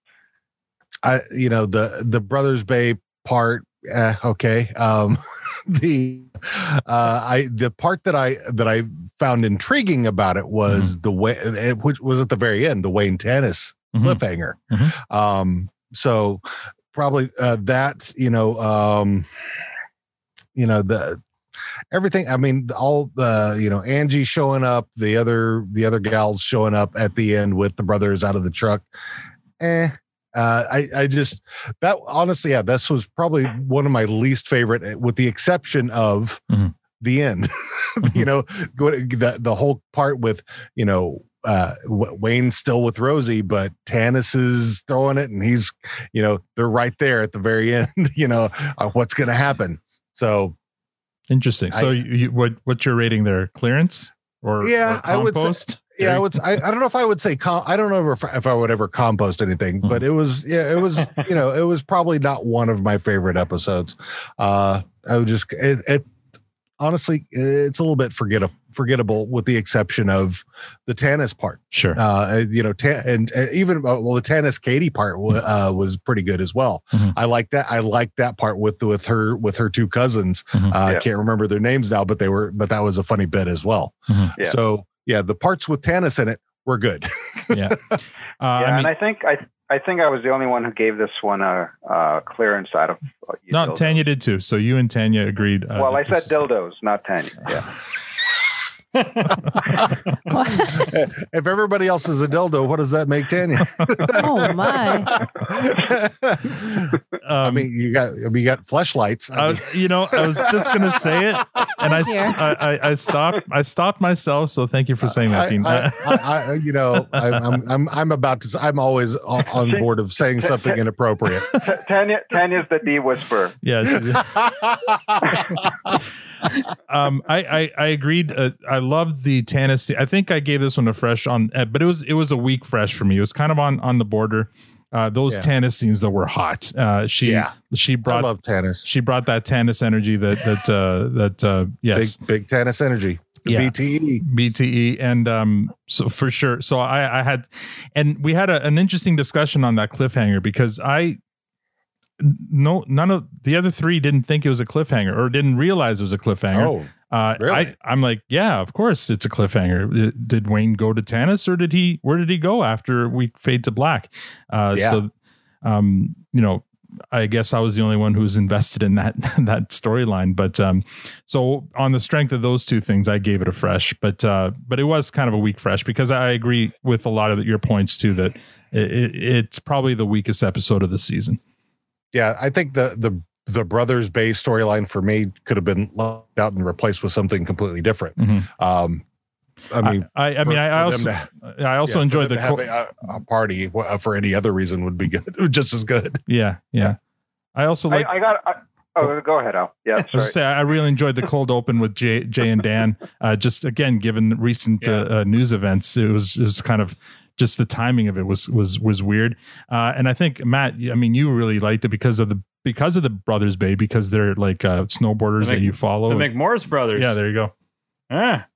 I, you know, the the Brothers Bay part, eh, okay. Um, the uh, I the part that I that I found intriguing about it was the way, it, which was at the very end, the Wayne Tannis Mhm. cliffhanger. Um, so probably uh, that, you know, um, you know the everything i mean all the you know angie showing up the other the other gals showing up at the end with the brothers out of the truck eh uh, I I just that honestly, yeah, this was probably one of my least favorite, eh, with the exception of Mhm. the end. you know, go the the whole part with you know uh Wayne's still with Rosie, but Tanis is throwing it, and he's you know they're right there at the very end. you know uh, what's going to happen. So Interesting. So, I- you, what what's your rating there? Clearance or Yeah, or I would say- yeah, I would. I, I don't know if I would say. Com- I don't know if, if I would ever compost anything, but it was. Yeah, it was. You know, it was probably not one of my favorite episodes. Uh, I would just. It, it honestly, it's a little bit forget forgettable, with the exception of the Tanis part. Sure. Uh, you know, ta- and uh, even uh, well, the Tanis Katy part wa- uh, was pretty good as well. Mhm. I like that. I like that part with with her with her two cousins. Mhm. Uh, I Yeah. can't remember their names now, but they were. But that was a funny bit as well. Mhm. Yeah. So yeah, the parts with Tanis in it were good. yeah. Uh, yeah, I mean, and I think I I think I was the only one who gave this one a, uh clearance out of. Uh, you no, dildos. Tanya did too. So you and Tanya agreed. Uh, well, I said dildos, not Tanya. Yeah. if everybody else is a dildo, what does that make Tanya? oh my! I um, mean, you got I you got flashlights. I I mean, was, you know, I was just gonna say it, and I, s- I, I- I stopped. I stopped myself. So thank you for saying that, I, Dean. I, I, I- you know, I, I'm I'm I'm about to. I'm always on, on board of saying something inappropriate. Tanya Tanya's the D whisperer. yeah. Um, I, I I agreed. Uh, I loved the Tennessee. I think I gave this one a fresh on, uh, but it was it was a weak fresh for me. It was kind of on on the border. Uh, those Yeah. Tanis scenes that were hot. Uh, she Yeah. she I brought love Tanis. she brought that Tanis energy that that uh, that uh, yes Big big Tanis energy. The. Yeah. BTE. BTE and um so for sure so I I had and we had a, an interesting discussion on that cliffhanger because I no none of the other three didn't think it was a cliffhanger or didn't realize it was a cliffhanger. Oh, uh, really? I I'm like yeah of course it's a cliffhanger. Uh, Did Wayne go to Tannis or did he where did he go after we fade to black? Uh, Yeah. So um you know I guess I was the only one who was invested in that that storyline. But um, so on the strength of those two things, I gave it a fresh. But uh, but it was kind of a weak fresh because I agree with a lot of your points too that it, it's probably the weakest episode of the season. Yeah. I think the the the brothers Bay storyline for me could have been left out and replaced with something completely different. Mhm. Um, I mean, I, I, I for- mean, I, I for them also to- I also yeah, enjoyed the to co- a, a party uh, for any other reason would be good, just as good. yeah yeah. I also like. I, I got. I, oh, go ahead, Al. Yeah, I was sorry. gonna say I really enjoyed the cold open with Jay, Jay and Dan. Uh, just again, given the recent uh, uh, news events, it was it was kind of just the timing of it was was was weird. Uh, and I think Matt, I mean, you really liked it because of the because of the Brothers Bay because they're like uh, snowboarders The that you follow. The McMorris brothers. yeah, there you go. Ah.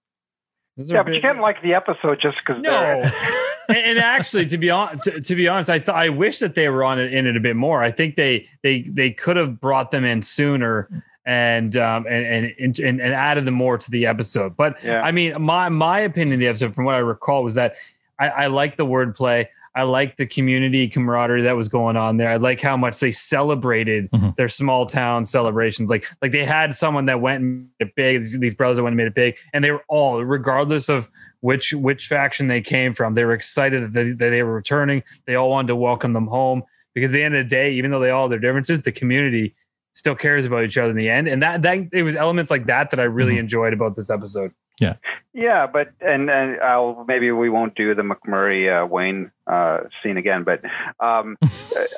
Yeah, but you big- can't like the episode just because No. and, and actually, to be on, to, to be honest, I thought I wish that they were on it in it a bit more. I think they they they could have brought them in sooner and um and and and, and added them more to the episode. But Yeah. I mean, my my opinion of the episode, from what I recall, was that I, I like the wordplay. I like the community camaraderie that was going on there. I like how much they celebrated Mhm. their small town celebrations. Like like they had someone that went and made it big. These, these brothers that went and made it big, and they were all, regardless of which which faction they came from, they were excited that they, that they were returning. They all wanted to welcome them home because at the end of the day, even though they all have their differences, the community still cares about each other in the end. And that that it was elements like that that I really Mhm. enjoyed about this episode. Yeah, Yeah, but and and I'll maybe we won't do the McMurray uh, Wayne uh, scene again, but um,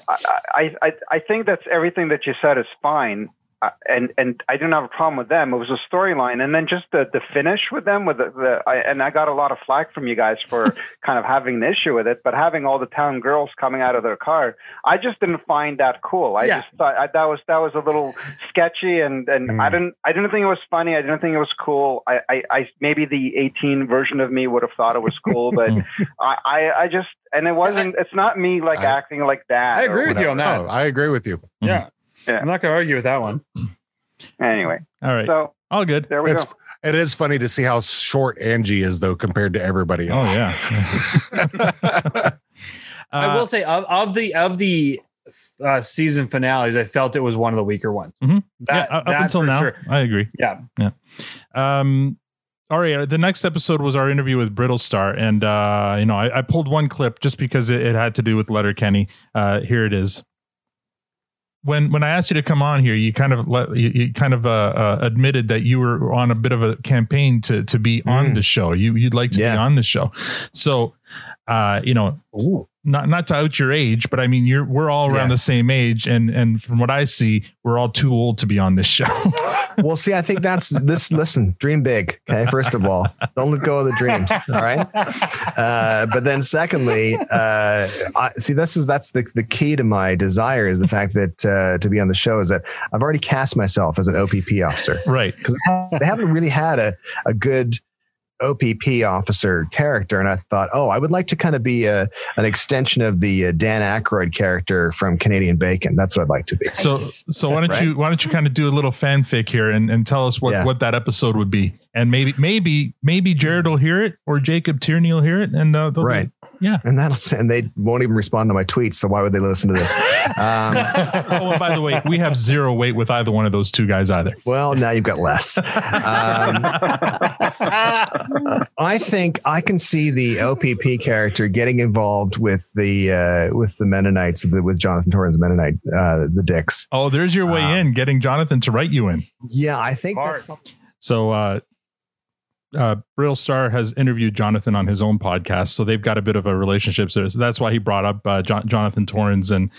I, I I I think that's everything that you said is fine. Uh, and and I didn't have a problem with them. It was a storyline, and then just the the finish with them with the, the I, and I got a lot of flack from you guys for kind of having an issue with it, but having all the town girls coming out of their car, I just didn't find that cool. I Yeah. just thought I, that was that was a little sketchy, and and I didn't I didn't think it was funny. I didn't think it was cool. I I, I maybe the 18 version of me would have thought it was cool, but I, I I just and it wasn't. It's not me like I- acting like that. I agree with you whatever. on that. Oh, I agree with you. Yeah. Yeah. I'm not gonna argue with that one. Anyway, All right. so All good. there we It's go. it is funny to see how short Angie is though compared to everybody Oh else. yeah. I Uh, will say of, of the of the uh, season finales, I felt it was one of the weaker ones. Mhm. That, yeah, up that until now, sure. I agree. Yeah. Yeah. Um, all right. The next episode was our interview with Brittlestar, and uh, you know, I, I pulled one clip just because it, it had to do with Letterkenny. Uh, here it is. When when I asked you to come on here, you kind of let you, you kind of uh, uh, admitted that you were on a bit of a campaign to to be on Mm. the show. You you'd like to be on the show. So, uh, you know, not not to out your age, but I mean, you're we're all around Yeah. the same age, and and from what I see, we're all too old to be on this show. well, see, I think that's this. Listen, dream big. Okay, first of all, don't let go of the dreams. All right. Uh, but then, secondly, uh, I, see, this is that's the the key to my desire is the fact that uh, to be on the show is that I've already cast myself as an OPP officer right. because they haven't really had a a good. OPP officer character, and I thought, oh, I would like to kind of be a, an extension of the uh, Dan Aykroyd character from Canadian Bacon. That's what I'd like to be. So so why don't Right. you why don't you kind of do a little fanfic here and, and tell us what, Yeah. what that episode would be and maybe maybe maybe Jared will hear it or Jacob Tierney will hear it and uh, they'll- Right. Yeah and that'll and they won't even respond to my tweets. So why would they listen to this? Um, oh and by the way we have zero weight with either one of those two guys either well, now you've got less. Um, I think I can see the OPP character getting involved with the uh, with the Mennonites, the, with Jonathan Torrens Mennonite, uh, the Dicks. oh there's your way Um, in getting Jonathan to write you in Yeah, I think that's so uh uh, Brittlestar has interviewed Jonathan on his own podcast, so they've got a bit of a relationship. So that's why he brought up uh, Jon- Jonathan Torrens, and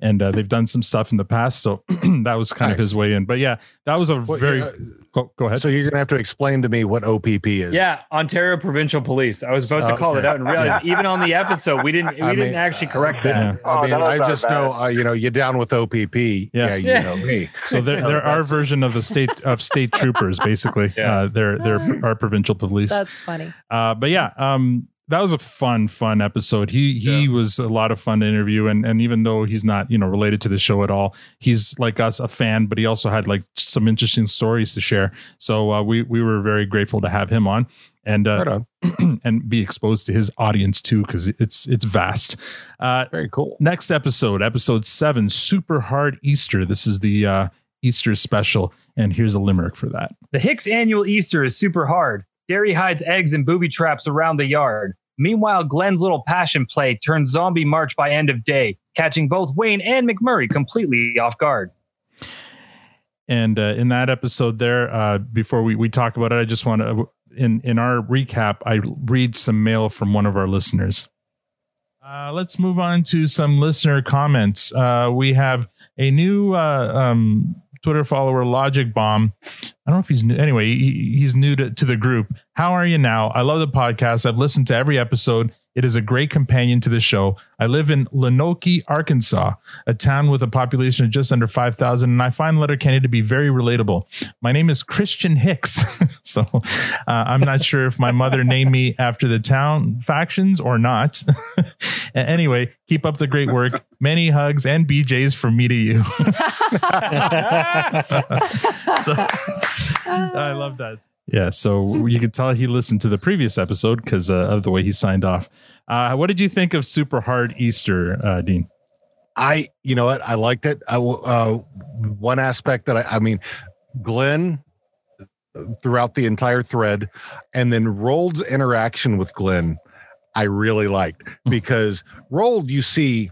and uh, they've done some stuff in the past. So that was kind of his way in. But yeah, that was a Well, very. yeah, oh, go ahead. So you're gonna have to explain to me what OPP is. Yeah, Ontario Provincial Police. I was about to call it out and realize even on the episode we didn't we I didn't mean, actually correct that. Yeah. Oh, I mean, that I just bad. know, uh, you know, you're down with OPP. Yeah. Yeah, you Yeah. know me. So they're, they're our version of the state of state troopers, basically. Yeah. Uh, they're they're our provincial police. That's funny. Uh, but yeah, um, that was a fun, fun episode. He he was a lot of fun to interview, and and even though he's not you know related to the show at all, he's like us a fan, but he also had like some interesting stories to share. So uh, we we were very grateful to have him on. And Right uh, on. and be exposed to his audience too, because it's it's vast. Uh, Very cool. next episode, episode seven, Super Hard Easter. This is the uh, Easter special, and here's a limerick for that. The Hicks annual Easter is super hard. Dairy hides eggs and booby traps around the yard. Meanwhile, Glenn's little passion play turns zombie march by end of day, catching both Wayne and McMurray completely off guard. And uh, in that episode, there, uh, before we, we talk about it, I just want to, in in our recap, I read some mail from one of our listeners. Uh, let's move on to some listener comments. Uh, we have a new uh, um, Twitter follower, Logic Bomb. I don't know if he's new. Anyway, he, he's new to, to the group. How are you now? I love the podcast. I've listened to every episode. It is a great companion to the show. I live in Lonoke, Arkansas, a town with a population of just under 5,000, and I find Letterkenny to be very relatable. My name is Christian Hicks, so uh, I'm not sure if my mother named me after the town factions or not. anyway, keep up the great work. Many hugs and BJs from me to you. so, I love that. Yeah, so you can tell he listened to the previous episode because uh, of the way he signed off. Uh, what did you think of Super Hard Easter, uh, Dean? I, you know what, I liked it. I, uh, one aspect that I, I mean, Glenn throughout the entire thread, and then Roald's interaction with Glenn, I really liked because Rold you see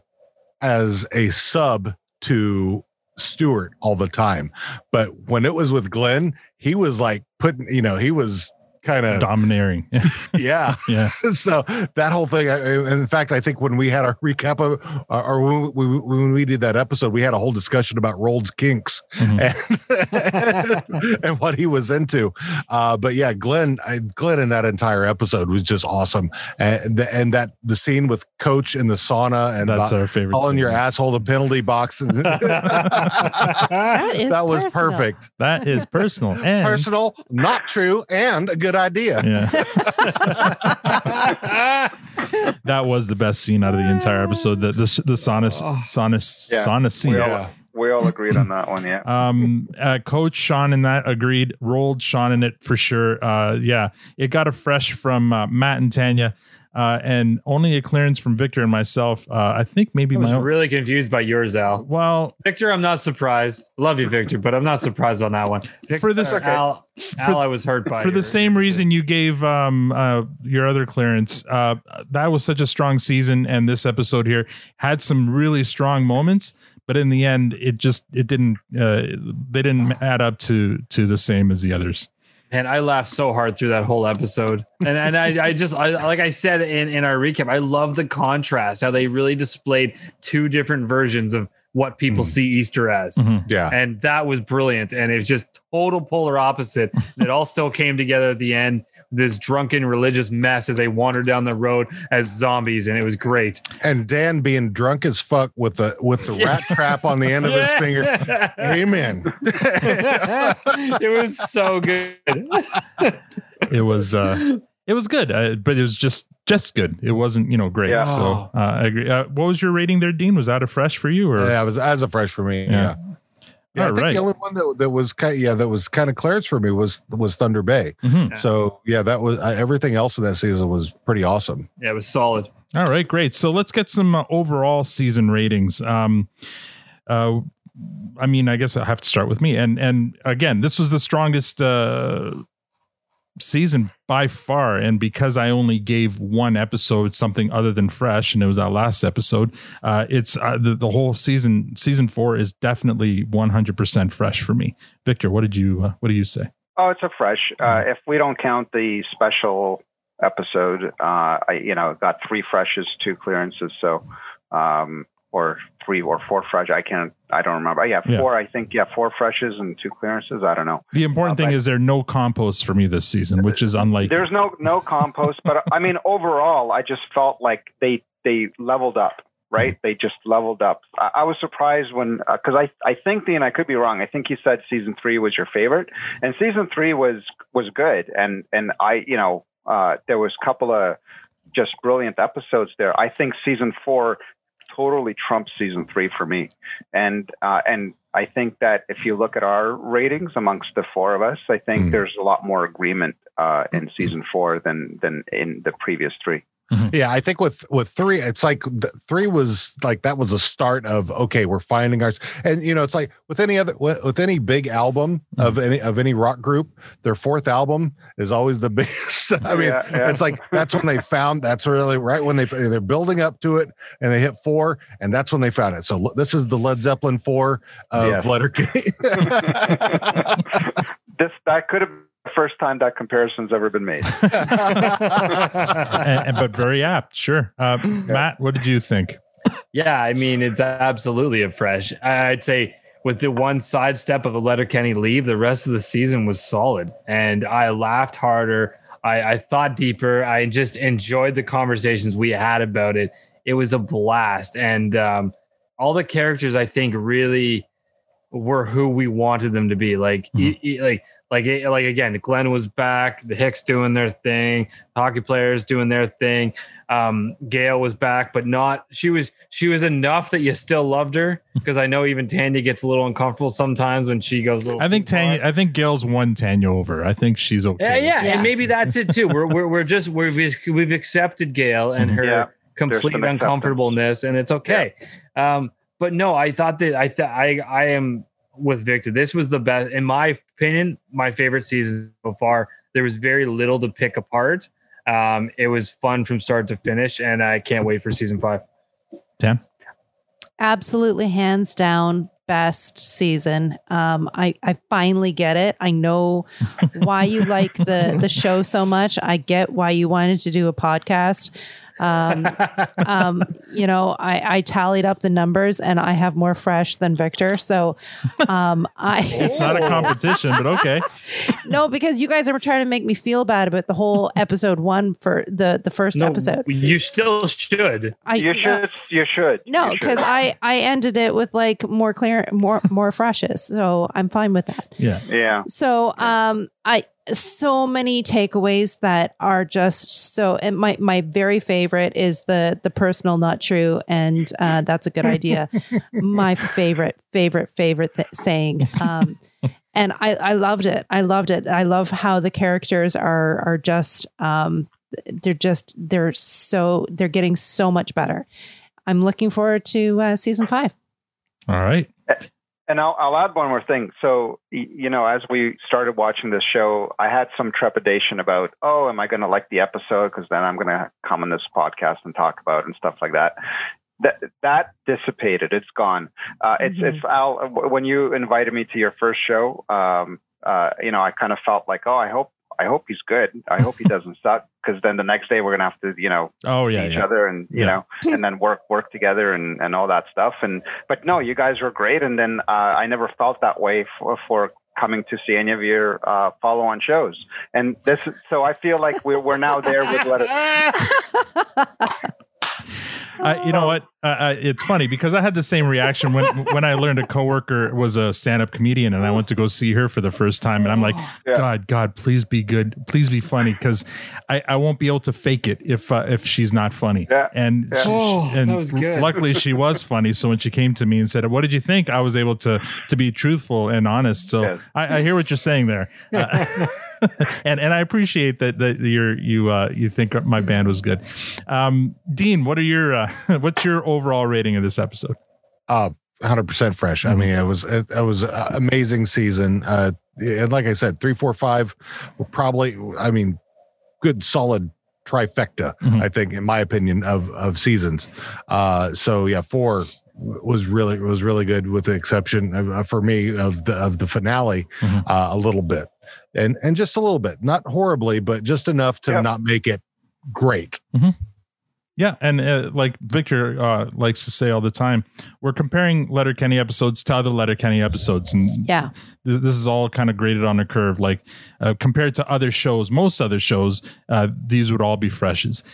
as a sub to Stewart all the time, but when it was with Glenn, he was like putting, you know, he was kind of Domineering. yeah yeah. so that whole thing I- I- in fact i think when we had our recap of or when we, when we did that episode we had a whole discussion about Roald's kinks and, and what he was into uh but yeah glenn I, glenn in that entire episode was just awesome and and that the scene with coach in the sauna and That's uh, our favorite calling scene. your asshole the penalty box that is was personal. perfect That is personal. And personal not true and a good idea Yeah. that was the best scene out of the entire episode. The the, the sauna sauna Yeah. sauna scene. We all, we all agreed on that one. Yeah. Um, uh, Coach Sean and that agreed. Rolled Sean in it for sure. Uh, yeah, it got a fresh from uh, Matt and Tanya, uh, and only a clearance from Victor and myself. Uh, I think maybe I was my own. really confused by yours, Al. Well, Victor, I'm not surprised. Love you, Victor, but I'm not surprised on that one. For this- Al, Al, I was hurt by for the same reason you gave um uh your other clearance uh that was such a strong season and this episode here had some really strong moments but in the end it just it didn't uh they didn't add up to to the same as the others And I laughed so hard through that whole episode. And and I, I just I, like I said in, in our recap, I love the contrast, how they really displayed two different versions of what people mm-hmm. see Easter as. Mm-hmm. yeah And that was brilliant. And it was just total polar opposite. it all still came together at the end. This drunken religious mess as they wandered down the road as zombies, and it was great. and Dan being drunk as fuck with the with the rat trap on the end of his finger. Amen. it was so good. it was uh it was good uh, but it was just just good it wasn't you know great Yeah. so uh, i agree uh, what was your rating there dean was that a fresh for you or Yeah, it was as a fresh for me. Yeah. Yeah. Yeah, I think right. the only one that, that was kind yeah that was kind of clearance for me was was Thunder Bay. Mhm. So yeah, that was uh, everything else in that season was pretty awesome. Yeah, it was solid. All right, great. So let's get some uh, overall season ratings. Um, uh, I mean, I guess I have to start with me. And and again, this was the strongest uh, season by far. And because I only gave one episode something other than fresh, and it was that last episode, uh, it's uh, the the whole season. Season four is definitely one hundred percent fresh for me. Victor, what did you uh, what do you say? Oh, it's a fresh. Uh, if we don't count the special episode, uh, I you know got three freshes, two clearances, so um, or three or four fresh. I can't. I don't remember. Yeah, Yeah. four. I think yeah, four freshes and two clearances. I don't know. The important Uh, thing is there are no composts for me this season, which is unlike There's no no compost, but I mean overall, I just felt like they they leveled up. Right, they just leveled up. I, I was surprised when because I I think Dean, I could be wrong. I think you said season three was your favorite, and season three was was good. And and I you know uh, there was a couple of just brilliant episodes there. I think season four totally trumps season three for me, and uh, and I think that if you look at our ratings amongst the four of us, I think Mhm. there's a lot more agreement uh, in season four than than in the previous three. Mm-hmm. Yeah, I think with with three, it's like th- three was like that was a start of okay, we're finding ours, and you know, it's like with any other with, with any big album mm-hmm. of any of any rock group, their fourth album is always the biggest. I mean, Yeah, it's, yeah. it's like that's when they found. That's really right when they they're building up to it, and they hit four, and that's when they found it. So this is the Led Zeppelin four of Yes. Letterkenny. This that could have been the first time that comparison's ever been made. and, and- but very apt. Sure. Uh, Matt, what did you think? Yeah, I mean, it's absolutely a fresh. I'd say with the one sidestep of the Letterkenny leave, the rest of the season was solid. And I laughed harder. I, I thought deeper. I just enjoyed the conversations we had about it. It was a blast. And um, all the characters, I think, really were who we wanted them to be. Like, e- e- like like it, like again, Glenn was back, the Hicks doing their thing, hockey players doing their thing. Um, Gail was back, but not she was she was enough that you still loved her because I know even Tanya gets a little uncomfortable sometimes when she goes. A little I think too far. Tanya. I think Gail's won Tanya over. I think she's okay. Yeah, yeah, Yeah. and maybe that's it too. We're we're, we're just we're, we've we've accepted Gail and her Yeah, complete some acceptance. uncomfortableness, and it's okay. Um, but no, I thought that I th- I I am with Victor. This was the best, in my opinion, my favorite season so far. There was very little to pick apart. Um, it was fun from start to finish, and I can't wait for season five. Tam. absolutely hands down best season um i i finally get it i know why you like the the show so much i get why you wanted to do a podcast um um you know i i tallied up the numbers and i have more fresh than victor so um i It's not a competition, but okay. no because you guys are trying to make me feel bad about the whole episode one for the the first No, episode you still should. I, you no. should. You should. No, because I I ended it with like more clear, more more freshes, so I'm fine with that. Yeah. Yeah. So um, I so many takeaways that are just so. And my my very favorite is the the personal not true, and uh, that's a good idea. my favorite favorite favorite th- saying. Um, and I, I loved it. I loved it. I love how the characters are are just um, they're just they're so they're getting so much better. I'm looking forward to uh, season five. All right. And I'll, I'll add one more thing. So, you know, as we started watching this show, I had some trepidation about, oh, am I going to like the episode? Because then I'm going to come on this podcast and talk about and stuff like that. That that dissipated. It's gone. Uh, it's Mhm. it's Al. When you invited me to your first show, um, uh, you know, I kind of felt like, oh, I hope I hope he's good. I hope he doesn't suck. Because then the next day we're gonna have to, you know, Oh yeah. see each yeah. other and you Yeah. know and then work work together and and all that stuff and but no you guys were great and then uh, i never felt that way for, for coming to see any of your uh, follow-on shows and this is so i feel like we're, we're now there with let it Uh, you know what? Uh, uh, it's funny because I had the same reaction when when I learned a coworker was a stand-up comedian, and I went to go see her for the first time, and I'm like, Yeah. God, God, please be good, please be funny, because I, I won't be able to fake it if uh, if she's not funny. Yeah. And Yeah. she- Oh, and that was good. luckily she was funny. So when she came to me and said, "What did you think?" I was able to to be truthful and honest. So Yes. I, I hear what you're saying there, uh, and and I appreciate that that you're you uh, you think my band was good. Um, Dean, what are your uh, what's your overall rating of this episode? uh 100% fresh i mean it was it, it was an amazing season uh and like i said three four five were probably i mean good solid trifecta Mhm. i think in my opinion of of seasons uh so yeah four was really was really good with the exception of, uh, for me of the of the finale Mhm. uh, a little bit and and just a little bit not horribly but just enough to Yeah. not make it great Yeah, and uh, like Victor uh, likes to say all the time, we're comparing Letterkenny episodes to other Letterkenny episodes, and Yeah. th- this is all kind of graded on a curve. Like uh, compared to other shows, most other shows, uh, these would all be freshes.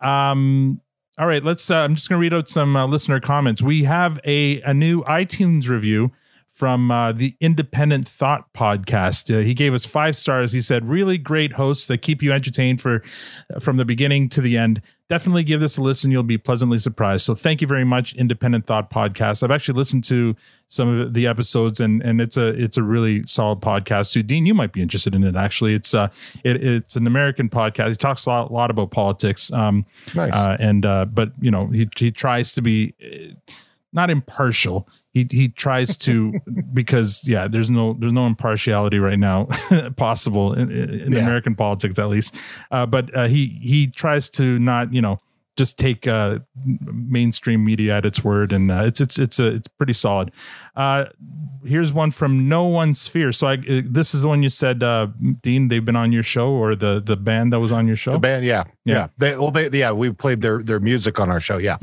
Um, all right, let's. Uh, I'm just going to read out some uh, listener comments. We have a a new iTunes review from uh, the Independent Thought podcast. Uh, he gave us five stars. He said, "Really great hosts that keep you entertained for from the beginning to the end. Definitely give this a listen. You'll be pleasantly surprised." So, thank you very much, Independent Thought podcast. I've actually listened to some of the episodes, and and it's a it's a really solid podcast too. Dean, you might be interested in it. Actually, it's uh it, it's an American podcast. He talks a lot, a lot about politics. Um, nice uh, and uh, but you know he he tries to be uh, not impartial. He he tries to because yeah, there's no there's no impartiality right now possible in, in Yeah. American politics at least. Uh, but uh, he he tries to not you know just take uh, mainstream media at its word, and uh, it's it's it's a it's pretty solid. Uh, here's one from No One Sphere. So I uh, this is the one you said, uh, Dean. They've been on your show, or the the band that was on your show. the band yeah Yeah. yeah, They, well they yeah we played their their music on our show yeah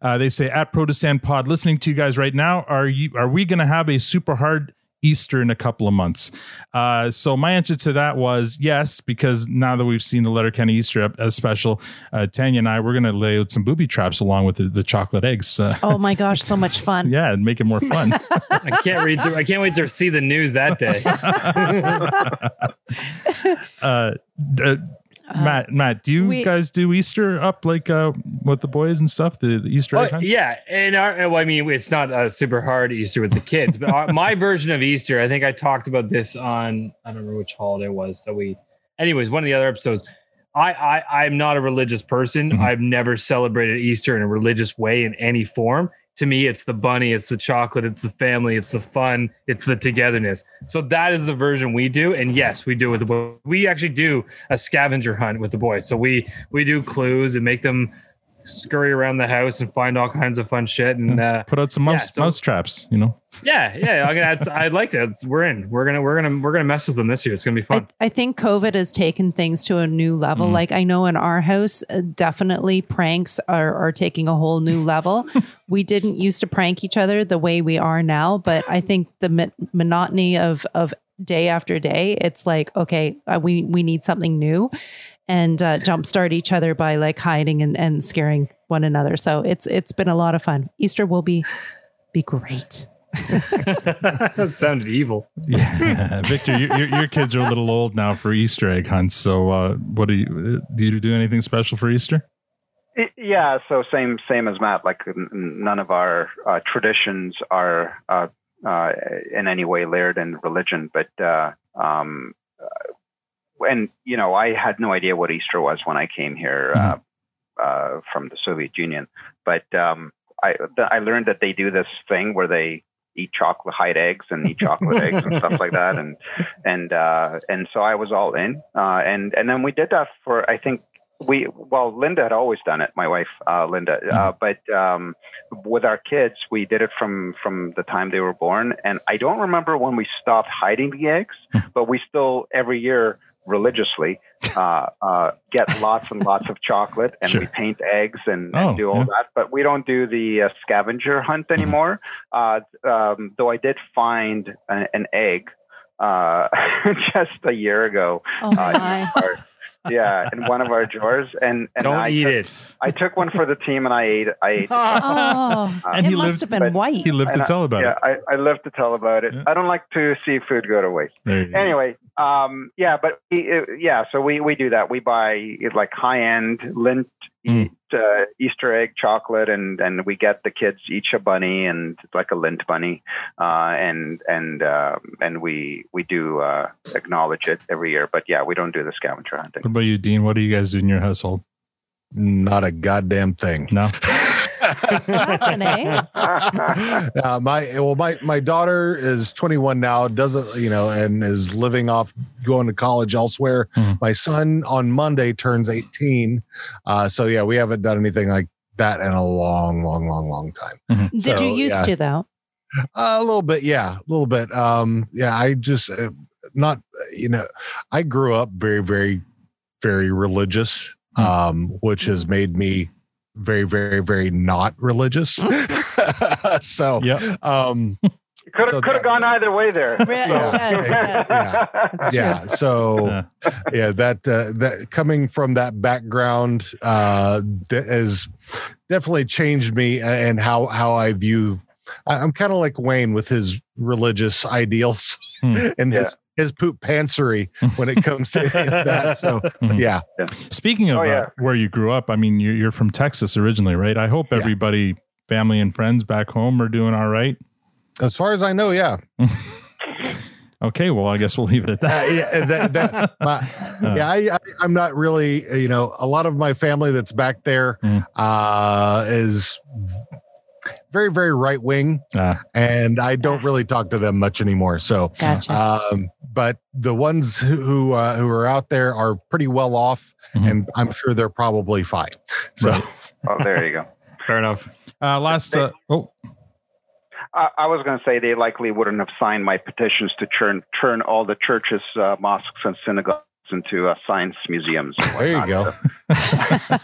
Uh, they say at Produce Stand Pod, listening to you guys right now. Are you? Are we going to have a super hard Easter in a couple of months. Uh, so my answer to that was yes, because now that we've seen the Letterkenny Easter ep- uh, special, uh, Tanya and I we're going to lay out some booby traps along with the, the chocolate eggs. Uh, Oh my gosh, so much fun. yeah, and make it more fun. I can't read. Through, I can't wait to see the news that day. uh, Matt, Matt, do you we- guys do Easter up like uh, with the boys and stuff? The, the Easter egg Oh, hunts? yeah, and our, well, I mean, it's not a super hard Easter with the kids, but our, my version of Easter, I think I talked about this on I don't remember which holiday it was. So we, anyways, one of the other episodes. I, I I'm not a religious person. Mm-hmm. I've never celebrated Easter in a religious way in any form. To me, it's the bunny, it's the chocolate, it's the family, it's the fun, it's the togetherness. So that is the version we do. And yes, we do it with the boys. We actually do a scavenger hunt with the boys. So we we do clues and make them scurry around the house and find all kinds of fun shit. And uh, Put out some yeah, mouse, so- mouse traps, you know? yeah, yeah, I, that's, I like that. We're in. We're gonna we're gonna we're gonna mess with them this year. It's gonna be fun. I think COVID has taken things to a new level. Mm-hmm. Like I know in our house, uh, definitely pranks are, are taking a whole new level. we didn't used to prank each other the way we are now, but I think the mo- monotony of of day after day, it's like okay, uh, we we need something new, and uh, jumpstart each other by like hiding and, and scaring one another. So it's it's been a lot of fun. Easter will be be great. that sounded evil. Yeah, Victor, your, your, your kids are a little old now for Easter egg hunts. So, uh, what do you do? You do anything special for Easter? I- Yeah, so same same as Matt. Like n- n- none of our uh, traditions are uh, uh, in any way layered in religion, but uh, um, uh, and you know I had no idea what Easter was when I came here uh, uh, from the Soviet Union, but um, I th- I learned that they do this thing where they eat chocolate hide eggs and eat chocolate eggs and stuff like that. And and uh and so I was all in uh and and then we did that for I think we well linda had always done it my wife uh linda uh, but um with our kids we did it from from the time they were born. And i don't remember when we stopped hiding the eggs but we still every year religiously uh uh get lots and lots of chocolate and we paint eggs and, and Oh, do all yeah. that but we don't do the uh, scavenger hunt anymore uh um though i did find a, an egg uh just a year ago Oh uh, my. Our- yeah, in one of our drawers, and and Don't I eat took, it. I took one for the team, and I ate. I ate. Oh, And it he must lived- have been white. He lived to And I- tell about yeah, it. I, I live to tell about it. I don't like to see food go to waste. There go. Anyway, um, yeah, but we- uh, yeah, so we we do that. We buy like high end Lindt Mm. Uh, Easter egg chocolate, and and we get the kids each a bunny and it's like a Lindt bunny, uh, and and um, and we we do uh, acknowledge it every year. But yeah, we don't do the scavenger hunting. What about you, Dean? What do you guys do in your household? Not a goddamn thing. No. Nothing, uh, my well, my my daughter is 21 now. Doesn't you know, and is living off going to college elsewhere. Mhm. My son on Monday turns 18. Uh, so yeah, we haven't done anything like that in a long, long, long, long time. Did So, you used yeah. to though? A little bit, yeah, a little bit. Um, yeah, I just uh, not, you know, I grew up very, very, very religious, um, which has made me very, very, very not religious. so, Yeah. um, Could So have could have gone either way there. It does, it does. yeah, yeah. So, Yeah. yeah, that uh, that coming from that background uh, that has definitely changed me and how how I view. I- I'm kind of like Wayne with his religious ideals Hmm. and Yeah. his his poop pantsery when it comes to that. So, Mhm. yeah, Speaking of Oh, yeah. uh, where you grew up, I mean, you're, you're from Texas originally, right? I hope Yeah. everybody, family and friends back home are doing all right. as far as I know, yeah, Okay, well, I guess we'll leave it at uh, that. yeah, that, that, my, yeah, I, I, I'm not really, uh, you know, a lot of my family that's back there Mm. uh, is very, very right wing, Ah. and I don't really talk to them much anymore. So, Gotcha. um, but the ones who who, uh, who are out there are pretty well off, Mhm. and I'm sure they're probably fine. So, Right. Oh, there you go. Fair enough. Uh, last, uh, oh, I, I was going to say they likely wouldn't have signed my petitions to turn turn all the churches, uh, mosques, and synagogues into uh, science museums. There you go. Uh,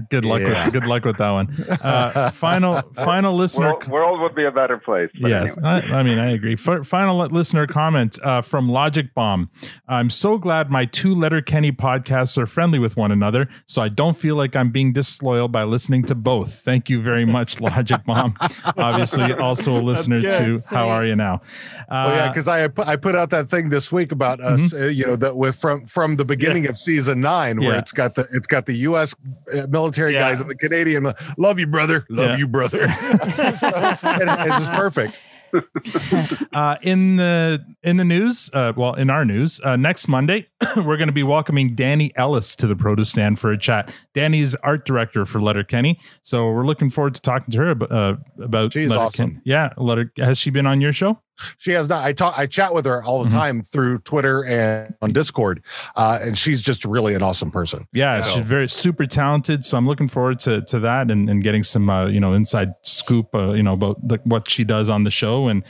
good luck Yeah. with good luck with that one. Uh, final final listener. World, world would be a better place. Yes, anyway. I, I mean I agree. F- final listener comment uh, from Logic Bomb. I'm so glad my two Letterkenny podcasts are friendly with one another, so I don't feel like I'm being disloyal by listening to both. Thank you very much, Logic Bomb. Obviously, also a listener good. to Sweet. How Are You Now? Uh, Oh yeah, because I put, I put out that thing this week about us, uh, you know, that with from from the beginning of season nine, where Yeah. it's got the it's got the U.S. uh, military Yeah. guys and the Canadian. Love you, brother. Love Yeah. you, brother. so, it- it's just perfect. uh, in the in the news, uh, well, in our news, uh, next Monday we're going to be welcoming Danny Ellis to the Produce Stand for a chat. Danny is art director for Letterkenny, so we're looking forward to talking to her about uh, about. She's Letterkenny. awesome. Yeah, Letter. Has she been on your show? She has not. I talk. I chat with her all the Mhm. time through Twitter and on Discord, uh, and she's just really an awesome person. Yeah, So- she's very super talented. So I'm looking forward to to that and, and getting some uh, you know inside scoop uh, you know about the, what she does on the show. And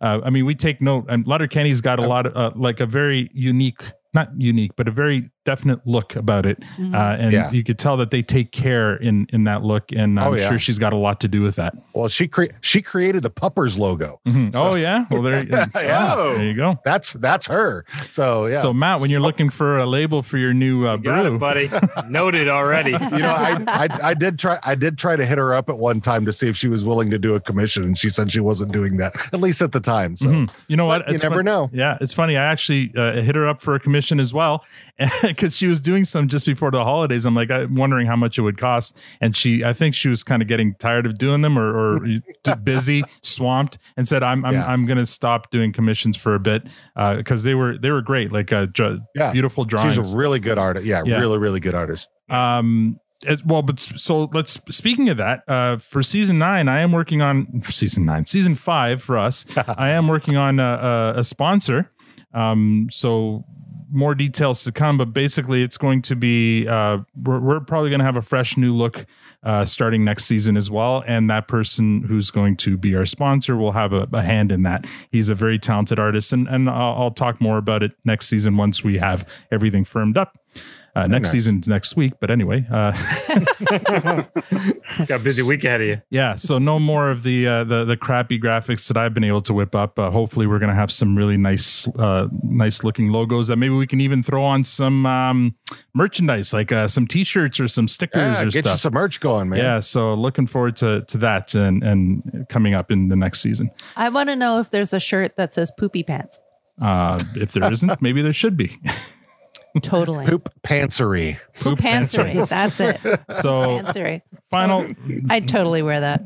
uh, I mean, we take note. And Letterkenny's got a lot of uh, like a very unique, not unique, but a very definite look about it. Mhm. Uh, and Yeah. you could tell that they take care in in that look. And I'm Oh, yeah. sure she's got a lot to do with that. Well, she cre- she created the Puppers logo. Mhm. oh yeah, well there, Yeah. ah, there you go. That's that's her. So yeah. So Matt, when you're looking for a label for your new uh, Got brew, it, buddy. Noted already. you know, I, I I did try I did try to hit her up at one time to see if she was willing to do a commission, and she said she wasn't doing that at least at the time. So Mhm. You know what? But you never know. Yeah, it's funny. I actually uh, hit her up for a commission as well because she was doing some just before the holidays. I'm like, I'm wondering how much it would cost, and she, I think she was kind of getting tired of doing them or, or busy, swamped, and said, "I'm I'm Yeah. I'm going to stop doing commissions for a bit because they were they were great, like uh, Yeah. beautiful drawings." she's a really good artist. Yeah, Yeah. really really good artist. Um, it- well, but so let's. Speaking of that, uh, for season nine, I am working on season nine, season five for us. I am working on a, a, a sponsor. Um, so more details to come, but basically, it's going to be. Uh, we're, we're probably going to have a fresh new look. Uh, starting next season as well, and that person who's going to be our sponsor will have a, a hand in that. He's a very talented artist, and and I'll, I'll talk more about it next season once we have everything firmed up. Uh, next nice. season's next week, but anyway, uh, Got a busy week ahead of you. yeah. So no more of the uh, the the crappy graphics that I've been able to whip up. Uh, hopefully, we're gonna have some really nice uh, nice looking logos that maybe we can even throw on some um, merchandise, like uh, some T-shirts or some stickers Yeah, or get you stuff. some merch going, man. Yeah. So looking forward to to that and and coming up in the next season. I want to know if there's a shirt that says poopy pants. Uh, if there isn't, maybe there should be. Totally. Poop pantsery. Poop pantsery. That's it. So Pantsery. final I'd totally wear that.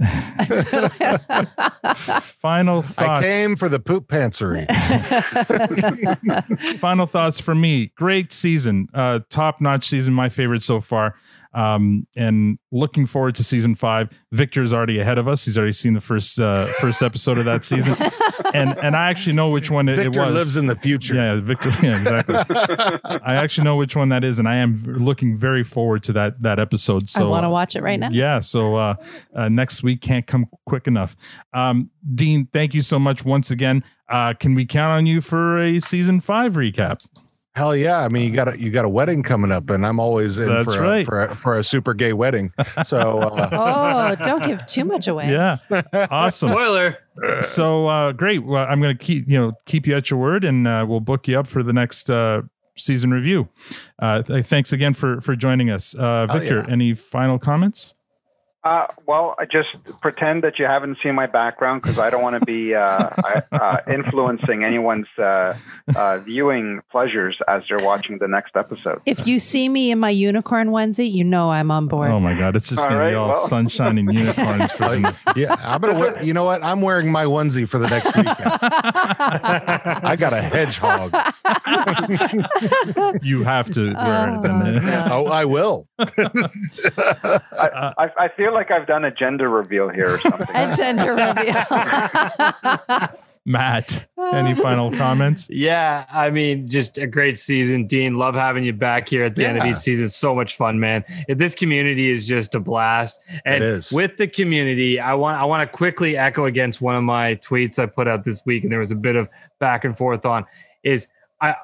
final thoughts. I came for the poop pantsery. final thoughts for me great season uh top notch season my favorite so far um and looking forward to season five. Victor is already ahead of us. He's already seen the first uh first episode of that season. And and i actually know which one it, it Victor was. lives in the future. yeah victor yeah exactly. I actually know which one that is and i am looking very forward to that that episode so I want to watch it right now. yeah so uh, uh next week can't come quick enough. Um dean thank you so much once again. Uh can we count on you for a season five recap Hell yeah! I mean, you got a you got a wedding coming up, and I'm always in That's for, right. a, for a for a super gay wedding. So uh, Oh, don't give too much away. yeah awesome Spoiler. so uh great well i'm gonna keep you know keep you at your word and uh, we'll book you up for the next uh season review uh th- thanks again for for joining us uh Oh, victor yeah. any final comments Uh, well, I just pretend that you haven't seen my background because I don't want to be uh, uh, influencing anyone's uh, uh, viewing pleasures as they're watching the next episode. If you see me in my unicorn onesie, you know I'm on board. oh my god it's just All gonna be all well. sunshine and unicorns for the, yeah, I'm gonna. Wear, you know what? I'm wearing my onesie for the next weekend. I got a hedgehog. you have to wear it then Oh, Oh, I will. I, I, I feel like I've done a gender reveal here or something. A gender reveal. matt any final comments Yeah, I mean, just a great season, Dean. Love having you back here at the end of each season. So much fun, man. This community is just a blast. And It is. with the community, I want I want to quickly echo against one of my tweets I put out this week, and there was a bit of back and forth on. Is I,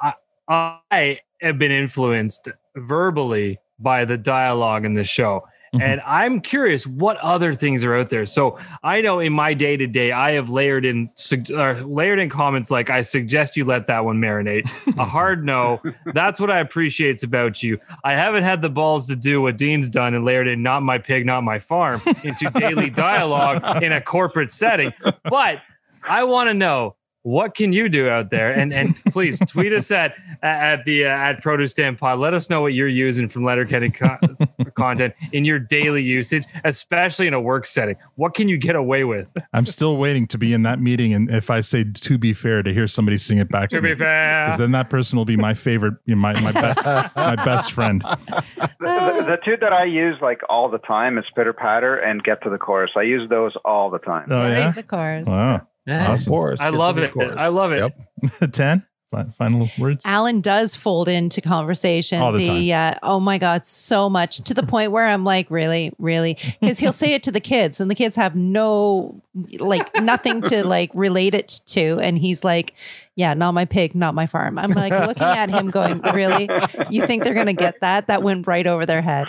I I have been influenced verbally by the dialogue in the show. Mhm. And I'm curious what other things are out there. So I know in my day to day, I have layered in uh, layered in comments like, "I suggest you let that one marinate." A hard no. That's what I appreciate about you. I haven't had the balls to do what Dean's done and layered in "Not my pig, not my farm" into daily dialogue in a corporate setting. But I want to know what can you do out there and and please tweet us at at the uh, at produce stand pod let us know what you're using from letterkenny co- content in your daily usage especially in a work setting what can you get away with I'm still waiting to be in that meeting, and if I say "to be fair," to hear somebody sing it back to, to me, be fair because then that person will be my favorite, you know, my my, be- my best friend. The, the, the two that I use like all the time is pitter patter and get to the chorus. I use those all the time. Oh yeah, the cars. wow, Yeah. Awesome. Chorus, i love it. Chorus. i love it. Yep. Ten? Final words. Alan does fold into conversation. All the the, uh, oh my god so much to the point where I'm like really really? Because he'll say it to the kids and the kids have no like nothing to like relate it to and he's like yeah not my pig not my farm. I'm like looking at him going really? You think they're gonna get that? That went right over their head.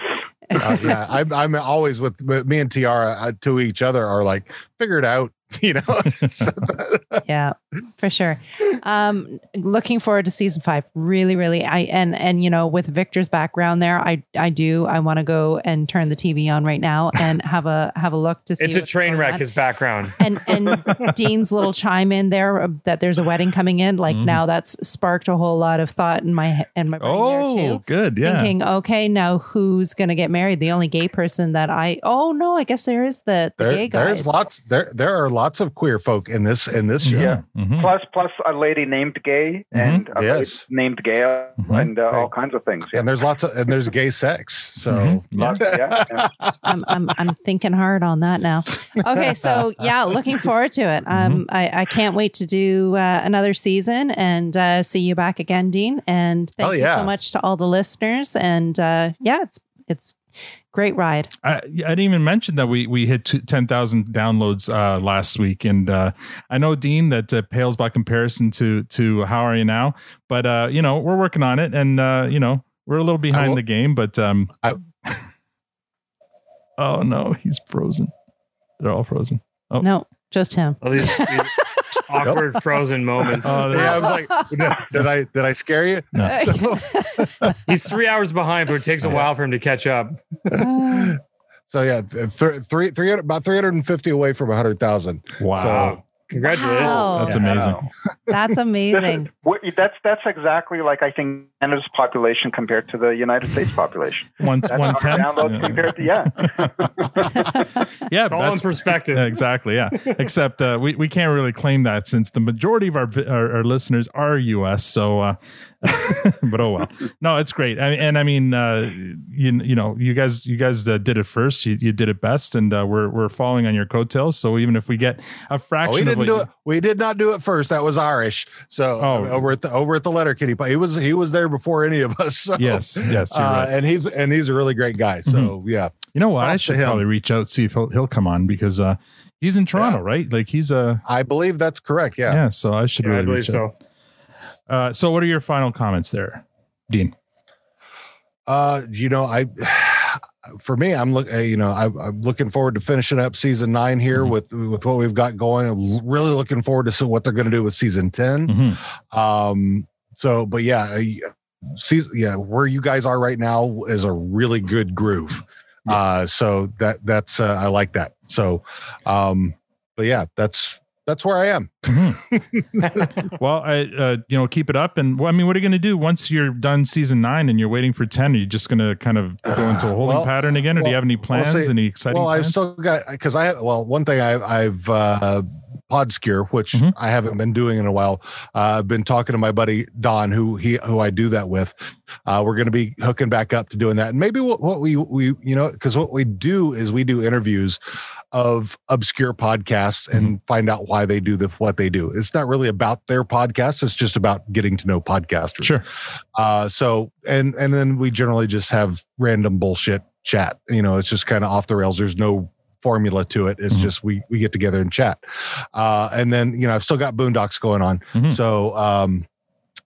Uh, yeah, I'm, I'm always with, with me and Tiara uh, to each other are like, figure it out, you know. So- yeah for sure um looking forward to season five really really i and and you know with victor's background there i i do i want to go and turn the tv on right now and have a have a look to see It's a train wreck. on. His background. and and dean's little chime in there that there's a wedding coming in like Mhm. now that's sparked a whole lot of thought in my he- in my brain Oh, there too good. Yeah. thinking okay now who's gonna get married the only gay person that i oh no i guess there is the, the there, gay guys there's lots there there are lots of queer folk in this in this show. Yeah. Mhm. Plus, plus a lady named Gay Mhm. and a Yes. lady named Gail Mhm. and uh, all kinds of things. Yeah. And there's lots of and there's gay sex. So Mhm. Lots- yeah, yeah. I'm, I'm I'm thinking hard on that now. Okay, so yeah, looking forward to it. Um, I, I can't wait to do uh, another season and uh, see you back again, Dean. And thank Oh, you so much to all the listeners. And uh, yeah, it's it's great ride. I, I didn't even mention that we we hit two- 10,000 downloads uh, last week, and uh, I know Dean that uh, pales by comparison to to how are you now, but uh, you know we're working on it, and uh, you know we're a little behind will- the game, but um, I- oh no, he's frozen. They're all frozen. Oh. No, just him. All these, these awkward frozen moments. Oh, yeah, I was like, did, did I did I scare you? No. So, He's three hours behind, but it takes a while for him to catch up. Uh. so yeah, th- th- three three about three hundred and fifty away from a hundred thousand. wow, Congratulations. Wow. that's Yeah. amazing. That's This is- amazing. that's that's exactly like I think Canada's population compared to the United States population. One That's one our ten. compared to yeah. yeah, It's all in that's perspective. Exactly. Yeah. Except uh, we, we can't really claim that since the majority of our, our, our listeners are US. So, uh, but oh well. No, it's great. I, and I mean, uh, you, you know, you guys you guys uh, did it first. You, you did it best, and uh, we're we're following on your coattails. So even if we get a Oh, fraction we didn't what do you- it. We did not do it first. That was Irish. So Oh. Over at the over at the Letter Kitty, he was he was there before any of us. So, Yes, yes, you're uh, right. Mm-hmm. and he's and he's a really great guy. So yeah, You know what? I should probably reach out see if he'll he'll come on because uh, he's in Toronto, right? Like he's a I believe that's correct. yeah. Yeah. so I should Yeah, I believe reach out. so. Uh, so what are your final comments there, Dean? Uh, you know, I for me, I'm look. uh, You know, I, I'm looking forward to finishing up season nine here Mhm. with with what we've got going. I'm really looking forward to see what they're going to do with season 10 Mhm. Um. So, but yeah, season yeah, where you guys are right now is a really good groove. Uh. So that that's uh, I like that. So, um. But yeah, that's that's where I am. well, I uh, you know keep it up, and well, I mean, what are you going to do once you're done season nine and you're waiting for ten? Are you just going to kind of go into a holding Well, pattern again, or do you have any we'll plans? any exciting? Well, I've still got because I well one thing I've I've uh, PodScure, which Mhm. I haven't been doing in a while. Uh, I've been talking to my buddy Don, who he who I do that with. Uh, we're going to be hooking back up to doing that, and maybe what, what we we you know because what we do is we do interviews of obscure podcasts and find out why they do the what they do. It's not really about their podcast; it's just about getting to know podcasters. Sure. Uh, so and and then we generally just have random bullshit chat. You know, it's just kind of off the rails. There's no formula to it. It's Mhm. just we we get together and chat. Uh, and then you know I've still got Boondocks going on. Mhm. So um,